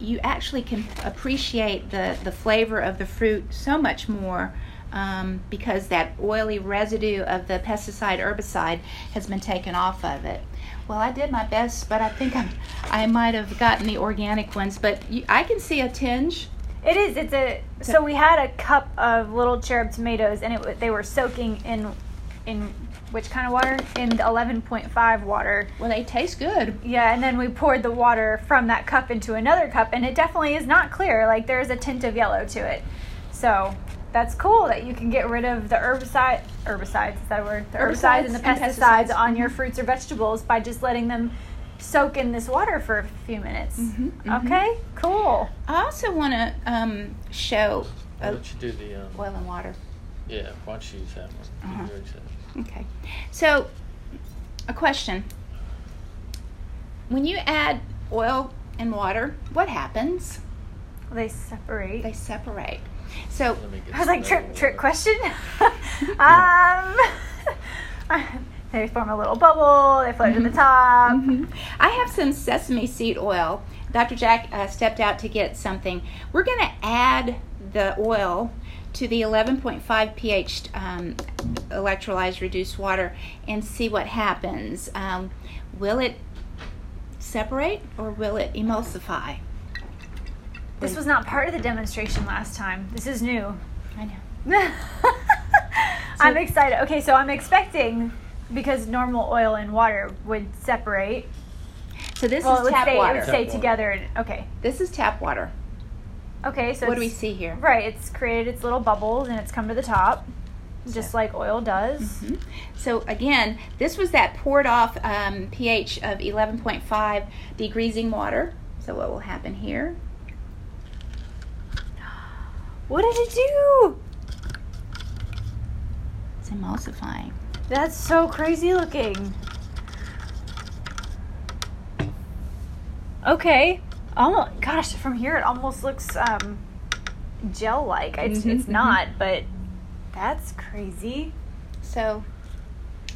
you actually can appreciate the the flavor of the fruit so much more. Um, because that oily residue of the pesticide herbicide has been taken off of it. Well, I did my best, but I think I'm, I might have gotten the organic ones. But you, I can see a tinge It is. It's a. So we had a cup of little cherub tomatoes, and it they were soaking in, in which kind of water? In the eleven point five water. Well, they taste good. Yeah, and then we poured the water from that cup into another cup, and it definitely is not clear. Like there's a tint of yellow to it. So that's cool that you can get rid of the herbicide, herbicides. Is that word? The herbicides, and the Herbicides and pesticides, pesticides. on your fruits or vegetables by just letting them soak in this water for a few minutes. Mhm, mhm. Okay, cool. I also want to um, show Why don't you do the um, oil and water. yeah? Why don't you use that one? Uh-huh. already said it. Okay. So, a question. When you add oil and water, what happens? They separate. They separate. So, Let me get I was like, trick, trick question. [laughs] um, [laughs] they form a little bubble. They float to the top. Mhm. I have some sesame seed oil. Dr. Jack uh, stepped out to get something. We're going to add the oil to the 11.5 pH um, electrolyzed reduced water and see what happens. Um, will it separate or will it emulsify? This was not part of the demonstration last time. This is new. I know. [laughs] I'm excited. Okay, so I'm expecting because normal oil and water would separate. So this well, is tap stay, it would stay Tap together. And, okay. This is tap water. Okay, so what do we see here? Right, it's created its little bubbles and it's come to the top, just So- like oil does. Mhm. So again, this was that poured off um, pH of 11.5 degreasing water. So what will happen here? What did it do? It's emulsifying. That's so crazy looking. Okay. Oh gosh, from here it almost looks um, gel-like. It's Mhm, it's mhm. not, but that's crazy. So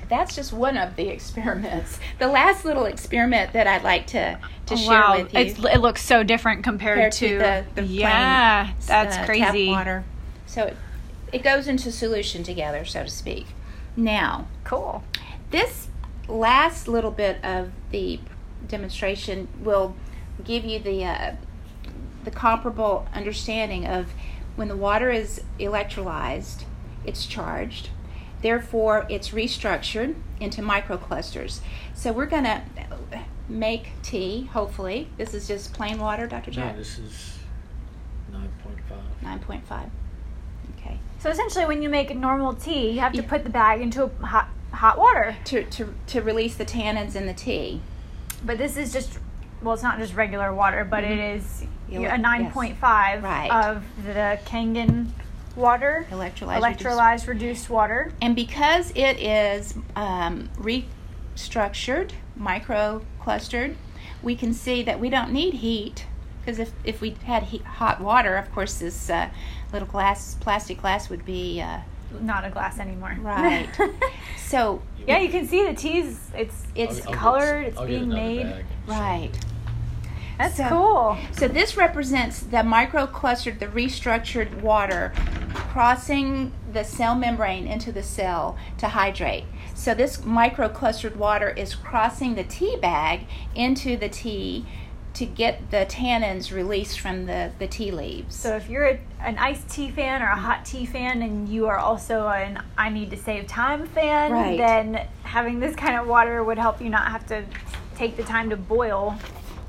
that's just one of the experiments. The last little experiment that I'd like to to share with you. It's, it looks so different compared, compared to the, the plain, yeah, that's uh, crazy. Tap water. So it, it goes into solution together, so to speak. Now, cool. This last little bit of the demonstration will give you the uh, the comparable understanding of when the water is electrolyzed, it's charged. Therefore, it's restructured into microclusters. So we're going to make tea, hopefully. This is just plain water, Dr. Jack? No, this is 9.5. 9.5. So essentially, when you make a normal tea, you have to put the bag into hot hot water. To to to release the tannins in the tea. But this is just well, it's not just regular water, but it is a yes. nine point five Right. of the Kangen water, Electrolyzed. reduced- reduced water. And because it is um, restructured, micro clustered, we can see that we don't need heat. Because if, if we had heat, hot water, of course, this uh, little glass, plastic glass would be uh, Not a glass anymore. right. [laughs] so, yeah, you can see the tea's. It's It's I'll- I'll get colored. It's I'll being made. bag and show right. That's So- cool. So this represents the microclustered, the restructured water crossing the cell membrane into the cell to hydrate. So this microclustered water is crossing the tea bag into the tea to get the tannins released from the, the tea leaves. So if you're a, an iced tea fan or a hot tea fan, and you are also an I need to save time fan, Right. then having this kind of water would help you not have to take the time to boil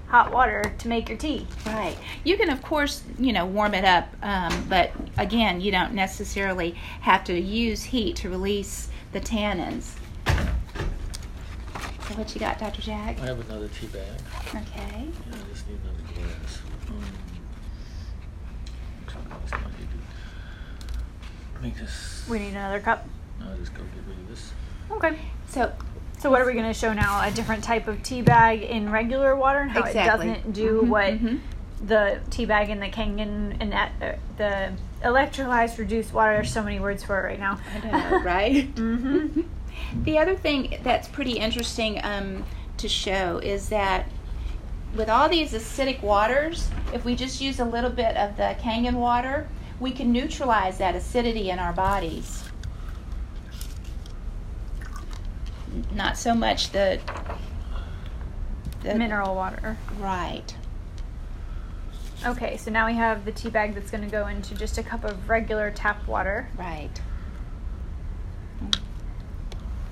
hot water to make your tea. Right. You can, of course, you know, warm it up, um, but again, you don't necessarily have to use heat to release the tannins. So what you got, Dr. Jack? I have another tea bag. Okay. Yeah, I just need another glass. Which one else do I need to- Let me just. We need another cup. No, just go get rid of this. Okay. So So what are we going to show now? A different type of tea bag in regular water and how Exactly. it doesn't do Mhm, what mhm. the tea bag in the Kangen and that, uh, the electrolyzed reduced water. There's so many words for it right now. I know, right? mm-hmm. [laughs] The other thing that's pretty interesting um, to show is that with all these acidic waters, if we just use a little bit of the Kangen water, we can neutralize that acidity in our bodies. Not so much the, the Mineral water. Right. Okay, so now we have the tea bag that's going to go into just a cup of regular tap water. Right.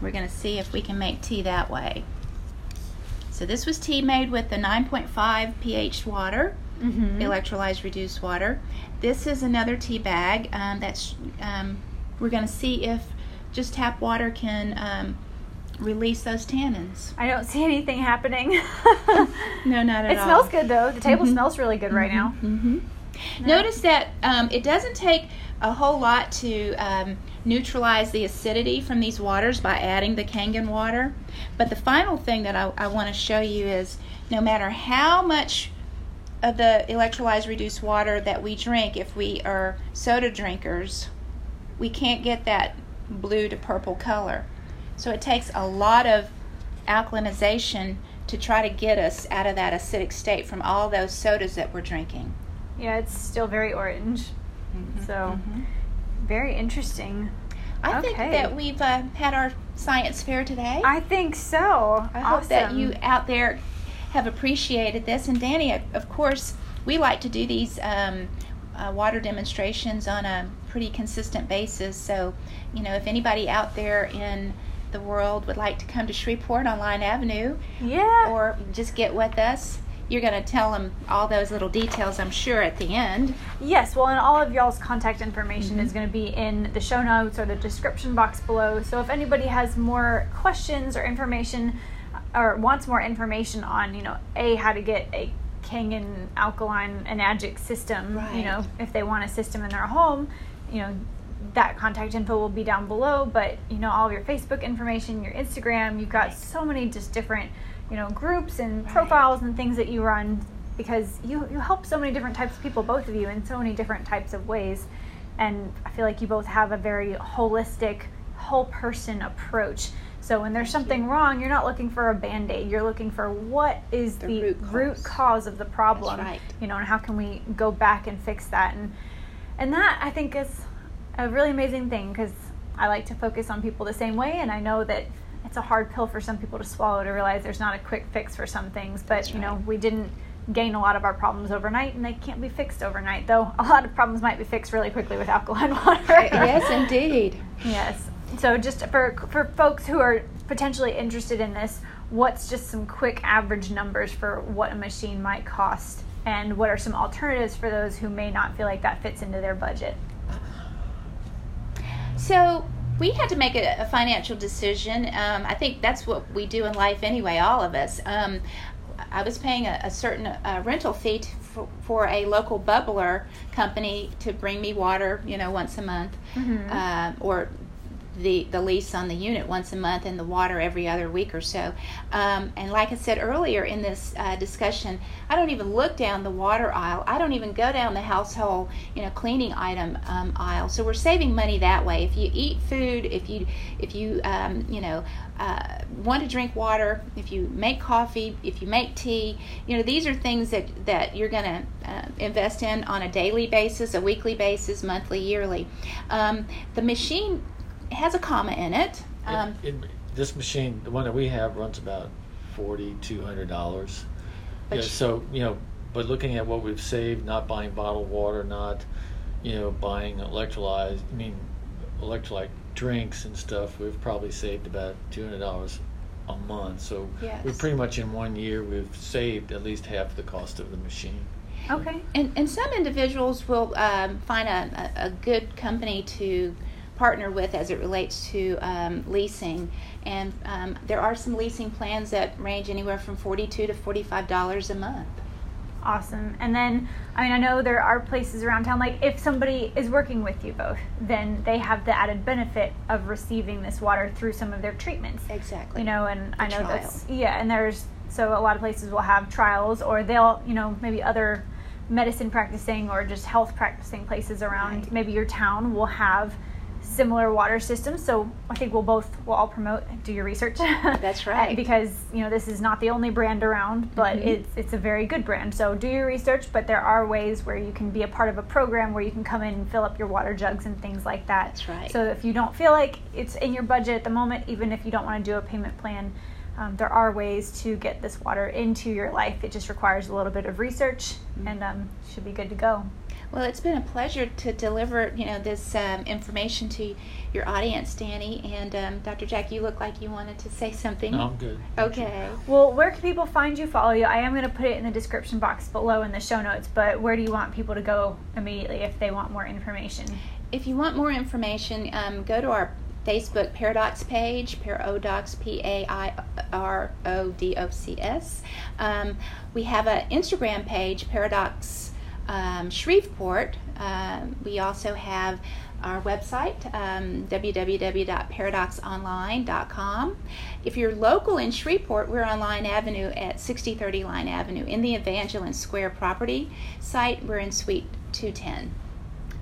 We're going to see if we can make tea that way. So this was tea made with the 9.5 pH water, Mm-hmm. electrolyzed reduced water. This is another tea bag um, that's, um, we're going to see if just tap water can um, release those tannins. I don't see anything happening. [laughs] No, not at it [laughs] all. It smells good though. The table Mhm. smells really good right now. hmm Notice that um, it doesn't take a whole lot to um, neutralize the acidity from these waters by adding the Kangen water. But the final thing that I, I want to show you is no matter how much of the electrolyzed reduced water that we drink, if we are soda drinkers, we can't get that blue to purple color. So it takes a lot of alkalinization to try to get us out of that acidic state from all those sodas that we're drinking. Yeah, it's still very orange. So Mhm. very interesting. I think that we've uh, had our science fair today. I think so. I hope that you out there have appreciated this. And Danye, of- of course, we like to do these um, uh, water demonstrations on a pretty consistent basis. So, you know, if anybody out there in the world would like to come to Shreveport on Line Avenue Yeah. or just get with us, you're going to tell them all those little details, I'm sure, at the end. Yes, well, and all of y'all's contact information Mm-hmm. is going to be in the show notes or the description box below. So if anybody has more questions or information or wants more information on, you know, A, how to get a Kangen alkaline enagic system, you know, if they want a system in their home, you know, that contact info will be down below. But, you know, all of your Facebook information, your Instagram, you've got Right. so many just different, you know, groups and profiles and things that you run because you, you help so many different types of people, both of you, in so many different types of ways. And I feel like you both have a very holistic, whole person approach. So when there's something wrong, you're not looking for a band aid. You're looking for what is The the, root root, cause. cause. of the problem. right. You know, and how can we go back and fix that? And and that I think is a really amazing thing because I like to focus on people the same way, and I know that it's a hard pill for some people to swallow to realize there's not a quick fix for some things. But That's you know, we didn't gain a lot of our problems overnight, and they can't be fixed overnight. Though a lot of problems might be fixed really quickly with alkaline water. [laughs] yes, indeed. Yes. So just for for folks who are potentially interested in this, what's just some quick average numbers for what a machine might cost and what are some alternatives for those who may not feel like that fits into their budget? So we had to make a, a financial decision. Um, I think that's what we do in life anyway, all of us. Um, I was paying a, a certain uh, rental fee t- for, for a local bubbler company to bring me water, you know, once a month, Mhm. uh, or the the lease on the unit once a month and the water every other week or so. Um, and like I said earlier in this uh, discussion, I don't even look down the water aisle. I don't even go down the household, you know, cleaning item um, aisle. So we're saving money that way. If you eat food, if you if you um, you know uh, want to drink water, if you make coffee, if you make tea, you know these are things that that you're going to uh, invest in on a daily basis, a weekly basis, monthly, yearly. Um, the machine has a comma in it. Um, it, it, this machine, the one that we have, runs about forty two hundred dollars. Yeah, so you know, but looking at what we've saved, not buying bottled water, not you know buying electrolyzed, I mean electrolyte drinks and stuff, we've probably saved about two hundred dollars a month. So we're pretty much in one year we've saved at least half the cost of the machine. Okay. And, and some individuals will um, find a, a good company to partner with as it relates to um, leasing. And um, there are some leasing plans that range anywhere from 42 to $45 a month. Awesome. And then, I mean, I know there are places around town, like if somebody is working with you both, then they have the added benefit of receiving this water through some of their treatments. Exactly. You know, and I know trial. that's, yeah, and there's, so a lot of places will have trials or they'll, you know, maybe other medicine practicing or just health practicing places around Right. maybe your town will have similar water systems. So I think we'll both, we'll all promote, do your research. [laughs] That's [laughs] right. because, you know, this is not the only brand around, but Mhm. it's, it's a very good brand. So do your research, but there are ways where you can be a part of a program where you can come in and fill up your water jugs and things like that. That's right. So if you don't feel like it's in your budget at the moment, even if you don't want to do a payment plan, um, there are ways to get this water into your life. It just requires a little bit of research, mm-hmm. and um, should be good to go. Well, it's been a pleasure to deliver, you know, this um, information to your audience, Danye. And um, Dr. Jack, you look like you wanted to say something. No, I'm good. Okay. Well, where can people find you, follow you? I am going to put it in the description box below in the show notes, but where do you want people to go immediately if they want more information? If you want more information, um, go to our Facebook Pair O' Docs page, Pair O' Docs, P A I R O D O C S. Um, we have an Instagram page, Pair O' Docs um, Shreveport. Uh, we also have our website, um, www.pairodocsonline.com. If you're local in Shreveport, we're on Line Avenue at 6030 Line Avenue. In the Evangeline Square property site, we're in Suite 210.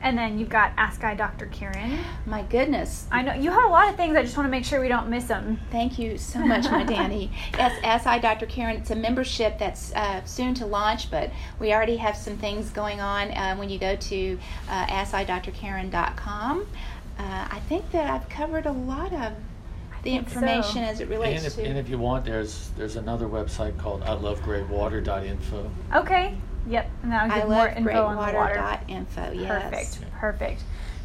And then you've got Ask I Dr. Karen. My goodness. I know you have a lot of things. I just want to make sure we don't miss them. Thank you so much, my Danye. [laughs] Yes, Ask I Dr. Karen. It's a membership that's uh, soon to launch, but we already have some things going on uh, when you go to uh, AskIDrKaren.com. Uh, I think that I've covered a lot of the information so. as it relates and if, to. And if you want, there's there's another website called I Love Water.info. Okay. Yep, and that'll give more info on the water. Info, yes. Perfect, perfect.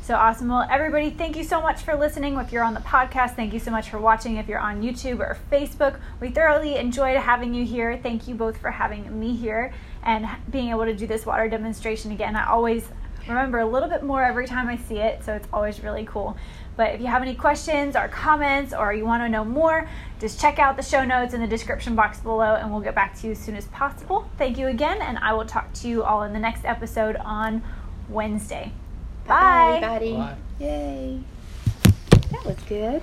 So awesome. Well, everybody, thank you so much for listening. If you're on the podcast, thank you so much for watching. If you're on YouTube or Facebook, we thoroughly enjoyed having you here. Thank you both for having me here and being able to do this water demonstration again. I always remember a little bit more every time I see it, so it's always really cool. But if you have any questions or comments or you want to know more, just check out the show notes in the description box below and we'll get back to you as soon as possible. Thank you again, and I will talk to you all in the next episode on Wednesday. Bye, Bye. everybody. Bye. Yay. That was good.